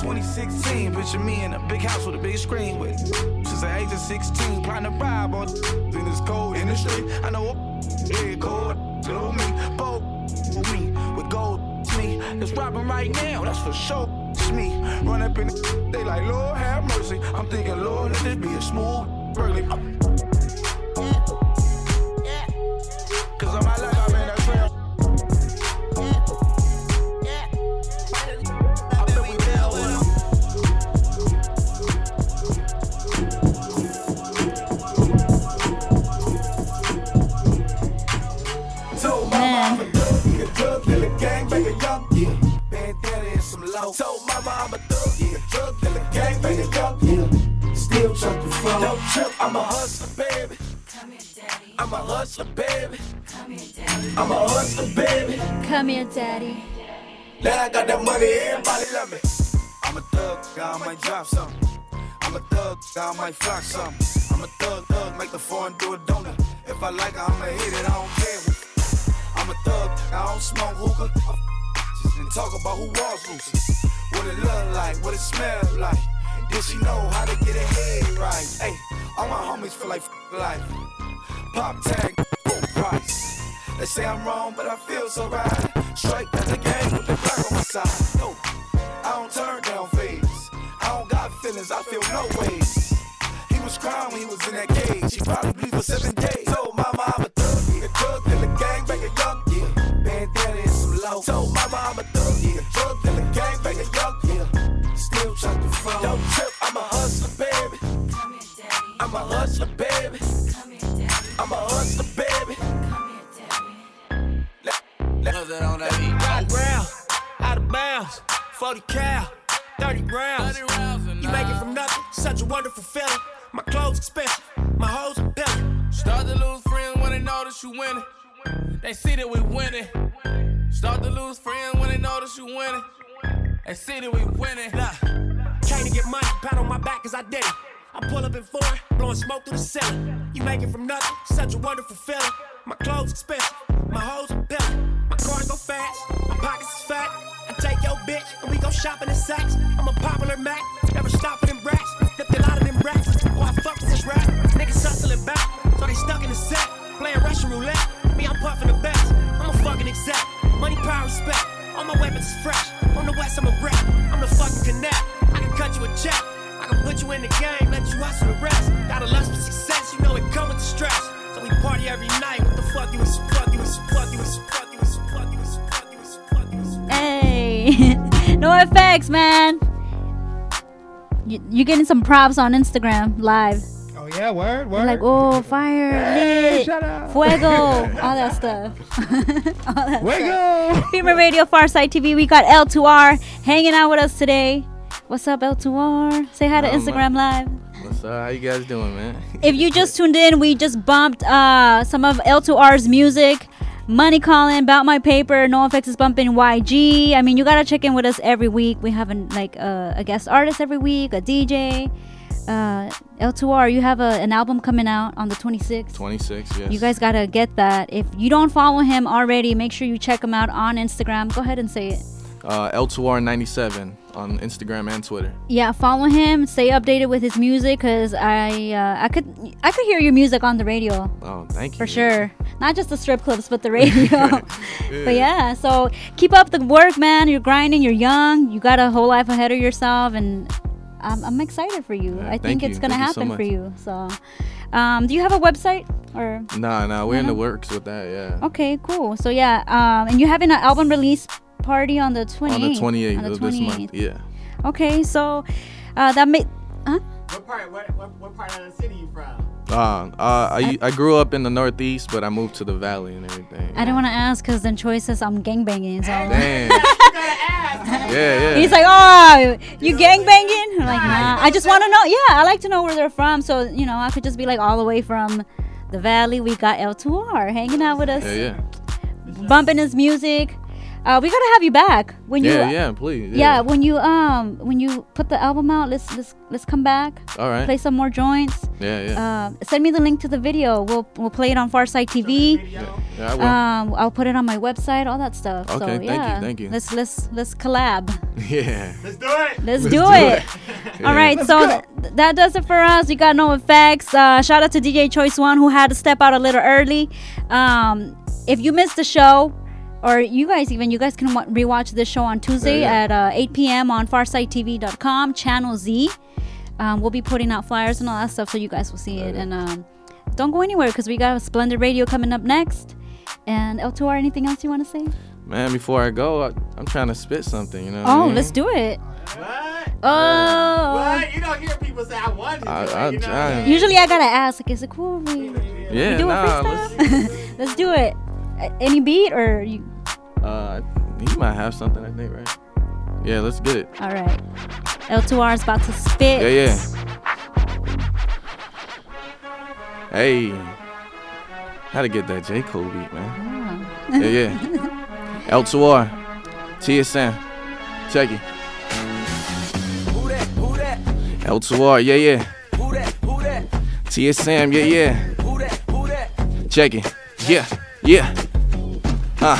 2016, picture me in a big house with a big screen with. Since the age of 16, plotting to rob on in this cold industry. I know yeah, cold to me, bold me with gold me. It's robbing right now, that's for sure. It's me. Run up in the they like, Lord have mercy. I'm thinking, Lord, let this be a smooth burglary. And some low. Told my mama, thug, yeah, drug dealer, gang banger, young, yeah. Still chuck the flow. Don't trip, I'm a hustler, baby. Come here, daddy. I'm a hustler, baby. Come here, daddy. I'm a hustler, baby. Come here, daddy. Now I got that money, everybody love me. I'm a thug, I might drop something. I'm a thug, I might flock something. I'm a thug, thug, make the foreign do a donut. If I like it, I'ma hit it, I don't care. I'm a thug, I don't smoke hookah. Talk about who was loose. What it look like, what it smell like. Did she know how to get her head right? Hey, all my homies feel like life. Pop tag, full price. They say I'm wrong, but I feel so right. Straight down the game with the black on my side. No, I don't turn down phase. I don't got feelings, I feel no ways. He was crying when he was in that cage. He probably bleed for seven days. Told mama I'm a thug, yeah. Drug dealer, gang banger, young, yeah. Bandana and some low. Told mama I'm a thug, thug in the gang, bang young, yeah. Still trying to fall. Don't trip, I'm a hustler, baby. Come here, daddy. I'm a hustler, baby. Come here, daddy. I'm a hustler, baby. Come here, daddy. Let, let, on that beat. Out of bounds, out of bounds, 40 cal, 30 rounds. 30 rounds you make it from nothing, such a wonderful feeling. My clothes expensive, my hoes are peeling. Start to lose friends when they notice you winning. They see that we winning. Start to lose friends when they notice you winning. They see that we winning. Look, came to get money, pat on my back cause I did it. I pull up in foreign, blowing smoke through the ceiling. You make it from nothing, such a wonderful feeling. My clothes expensive, my hoes are billing. My cars go fast, my pockets is fat. I take your bitch and we go shopping in Saks. I'm a popular Mac, never stop for them racks. Flipped a lot of them racks. Oh, I fuck with this rap. Niggas hustling back, so they stuck in the set. Playing Russian roulette. Me, I'm puffing the best. I'm a fucking exec. Money, power, respect. All my weapons is fresh. On the west, I'm a rep. I'm the fucking connect. I can cut you a check. I can put you in the game, let you hustle the rest. Got a lust for success, you know it come with the stress. So we party every night. What the fuck you is fuck you is fuck you is fuck you is fuck you is fuck you is fuck you is Hey, Noafex, man. You, you're getting some props on Instagram live. Oh yeah, word, You're word. like, oh, fire, Hey, lit, shut up. fuego, all that stuff. all that Fuego. stuff. Firme Radio, Pharcyde TV. We got L2R hanging out with us today. What's up, L2R? Say hi to Oh, Instagram Live. What's up? How you guys doing, man? If you just tuned in, we just bumped uh, some of L2R's music. Money calling about my paper. Noafex is bumping YG. I mean, you gotta check in with us every week. We have an, like uh, a guest artist every week, a DJ. Uh, L2R, you have a, an album coming out on the 26th. 26, yes. You guys gotta get that. If you don't follow him already, make sure you check him out on Instagram. Go ahead and say it. Uh, L2R97 on Instagram and Twitter. Yeah, follow him. Stay updated with his music, cause I uh, I could I could hear your music on the radio. Oh, thank you. For sure. Not just the strip clubs, but the radio. But yeah, so keep up the work, man. You're grinding, you're young, you got a whole life ahead of yourself, and I'm, I'm excited for you. I think thank it's you. gonna Thank you so happen for you. So, um, do you have a website or? Nah, nah, we're in No, the works with that, yeah. Okay, cool. So yeah, um, and you're having an album release party on the 28th. On the 28th on the of this month, yeah. Okay, so uh, that made. Huh? What part? What, what, what part of the city you from? Uh, uh, I, I grew up in the Northeast, but I moved to the Valley and everything. I didn't want to ask because then Troy says I'm gangbanging. So. Damn. yeah, yeah. He's like, oh, you gangbanging? I'm like, nah. I just want to know. Yeah, I like to know where they're from. So, you know, I could just be like all the way from the valley. We got L2R hanging out with us, Yeah, yeah. bumping his music. Uh, we gotta have you back when you. Yeah, yeah, please, Yeah. yeah. when you um when you put the album out, let's let's let's come back. All right. Play some more joints. Yeah, yeah. Uh, send me the link to the video. We'll we'll play it on Pharcyde TV. yeah, yeah I will. Um, I'll put it on my website, all that stuff. so, Okay, thank you, yeah. thank you. Let's let's let's collab. yeah. Let's do it. Let's, Let's do, do it. it. All right, Let's so th- that does it for us. We got Noafex. Uh, shout out to DJ Choice One who had to step out a little early. Um, if you missed the show, or you guys even, you guys can wa- rewatch this show on Tuesday Yeah, at uh, 8 p.m. on PharcydeTV.com, Channel Z. Um, we'll be putting out flyers and all that stuff so you guys will see it. And um, don't go anywhere because we got a splendid radio coming up next. And L2R, anything else you want to say? Man, before I go, I, I'm trying to spit something, you know what I Oh, mean? let's do it. What? Oh. What? You don't hear people say I want to. I- it, I you know? try. Usually I gotta ask, like, is it cool? if We, Yeah, we do nah, a freestyle? Let's, do it. Any beat or you? Uh, you might have something, I think, right? Yeah, let's get it. All right. L2R is about to spit. Yeah, yeah. Hey. How to get that J. Cole beat, man. Ah. Yeah, yeah. L2R. TSM. Check it. L2R, yeah, yeah. TSM, yeah, yeah. Check it. Yeah, yeah. Uh,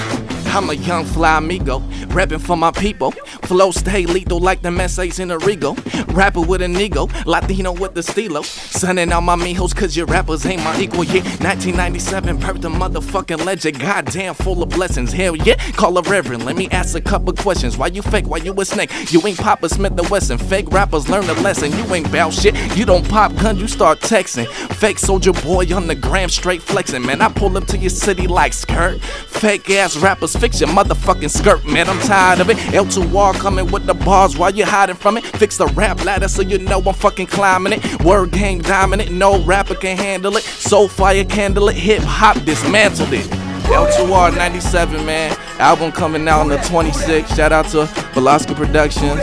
I'm a young fly amigo, rapping for my people. Flow stay lethal like the Messays in a Rego. Rapper with an ego, Latino with the stilo. Sending out my mijos cause your rappers ain't my equal. Yeah, 1997, birthed a motherfucking legend. Goddamn, full of blessings. Hell yeah, call a reverend. Let me ask a couple questions. Why you fake? Why you a snake? You ain't Papa Smith the Wesson. Fake rappers learn a lesson. You ain't bout shit. You don't pop gun, you start texting. Fake soldier boy on the gram, straight flexing. Man, I pull up to your city like skirt. Fake ass rappers, fix your motherfucking skirt. Man, I'm tired of it. L2R coming with the bars while you hiding from it. Fix the rap ladder so you know I'm fucking climbing it. Word game dominant, no rapper can handle it. Soul fire candle it, hip hop dismantled it. L2R 97, man. Album coming out on the 26th. Shout out to Velasco Productions.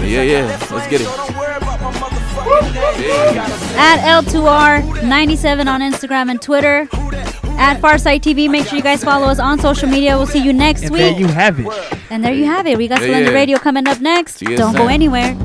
Yeah, yeah. Let's get it. At L2R97 on Instagram and Twitter. At Pharcyde TV. Make sure you guys follow us on social media. We'll see you next And week. there you have it. and there you have it. We got Yeah, Splendid yeah. Radio coming up next. See Don't go anywhere.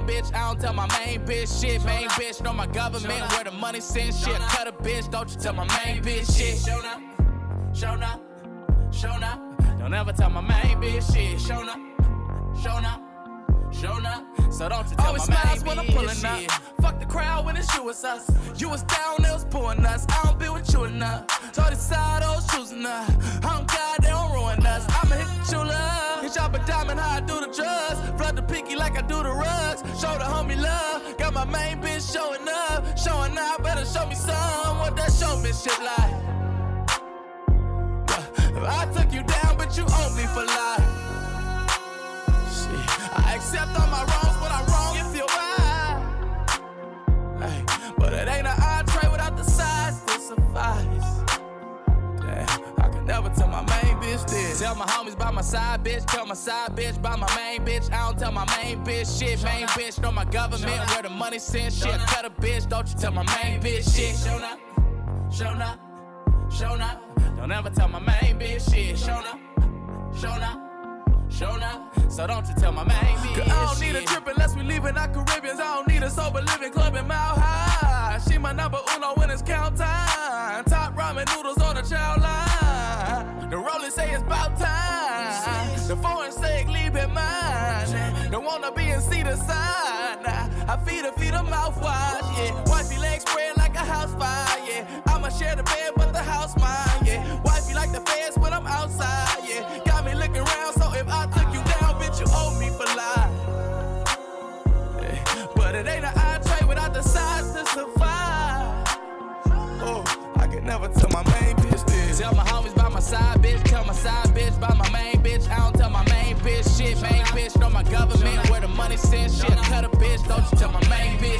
Main bitch. I don't tell my main bitch shit. Main bitch know my government where the money sends shit. Cut a bitch, don't you tell my main bitch shit. Show up, show up, show up. Don't ever tell my main bitch shit. Show up, show up. Show up, so don't you tell Always my main smiles when I'm pulling shit. up. Fuck the crowd when it's you, it's us. You was down, they was pulling us. I don't be with you enough. So I decide I was choosing us. I don't care, they don't ruin us. I'ma hit the true love. Y'all but diamond how I do the drugs. Flood the pinky like I do the rugs. Show the homie love. Got my main bitch showing up. Showing up, better show me some. What that showmanship like? I took you down, but you owe me for life. Shit, I accept all my wrongs Tell my homies by my side bitch, tell my side bitch by my main bitch. I don't tell my main bitch shit. Main bitch know my government where the money sent shit. Cut a bitch, don't you tell my main bitch shit. Show up, show up, show up. Don't ever tell my main bitch shit. Show up, show up. So don't you tell my main bitch Cause I don't need a trip unless we leaving our Caribbeans. I don't need a sober living club in Mile High. She my number uno when it's count rolling say it's about time. The foreign say leave it mine. Don't wanna be in see the sign. I feed her, feed her mouthwash, yeah. Wifey legs spread like a house fire, yeah. I'ma share the bed, but the house mine, yeah. Wifey like the feds when I'm outside, yeah. Got me looking around, so if I took you down, bitch, you owe me for life. But it ain't an entree without the sides to survive. Oh, I can never tell my main bitch this. Tell my homies by my side side bitch by my main bitch. I don't tell my main bitch shit. Main bitch know my government where the money sends shit. Cut a bitch, don't you tell my main bitch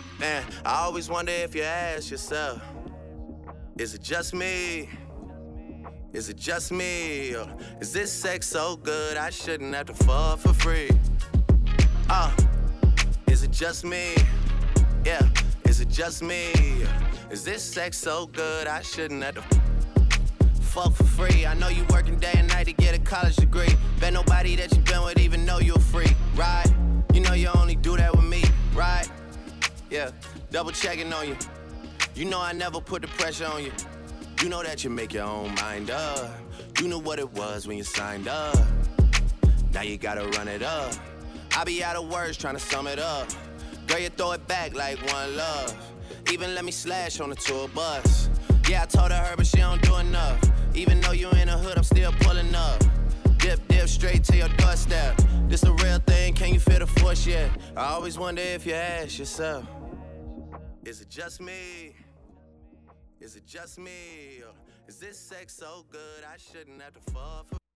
Man, I always wonder if you ask yourself, is it just me? Is it just me? Or is this sex so good I shouldn't have to fuck for free? Uh, is it just me? Yeah, is it just me? Is this sex so good I shouldn't have to fuck for free? I know you working day and night to get a college degree. Bet nobody that you been with even know you're free, right? You know you only do that with me. Double checking on you. You know I never put the pressure on you. You know that you make your own mind up. You knew what it was when you signed up. Now you gotta run it up. I be out of words trying to sum it up. Girl, you throw it back like one love. Even let me slash on the tour bus. Yeah, I told her her, but she don't do enough. Even though you in the hood, I'm still pulling up. Dip, dip, straight to your doorstep. This the real thing, can you feel the force yet? I always wonder if you ask yourself, is it just me? Is it just me? Or is this sex so good I shouldn't have to fall for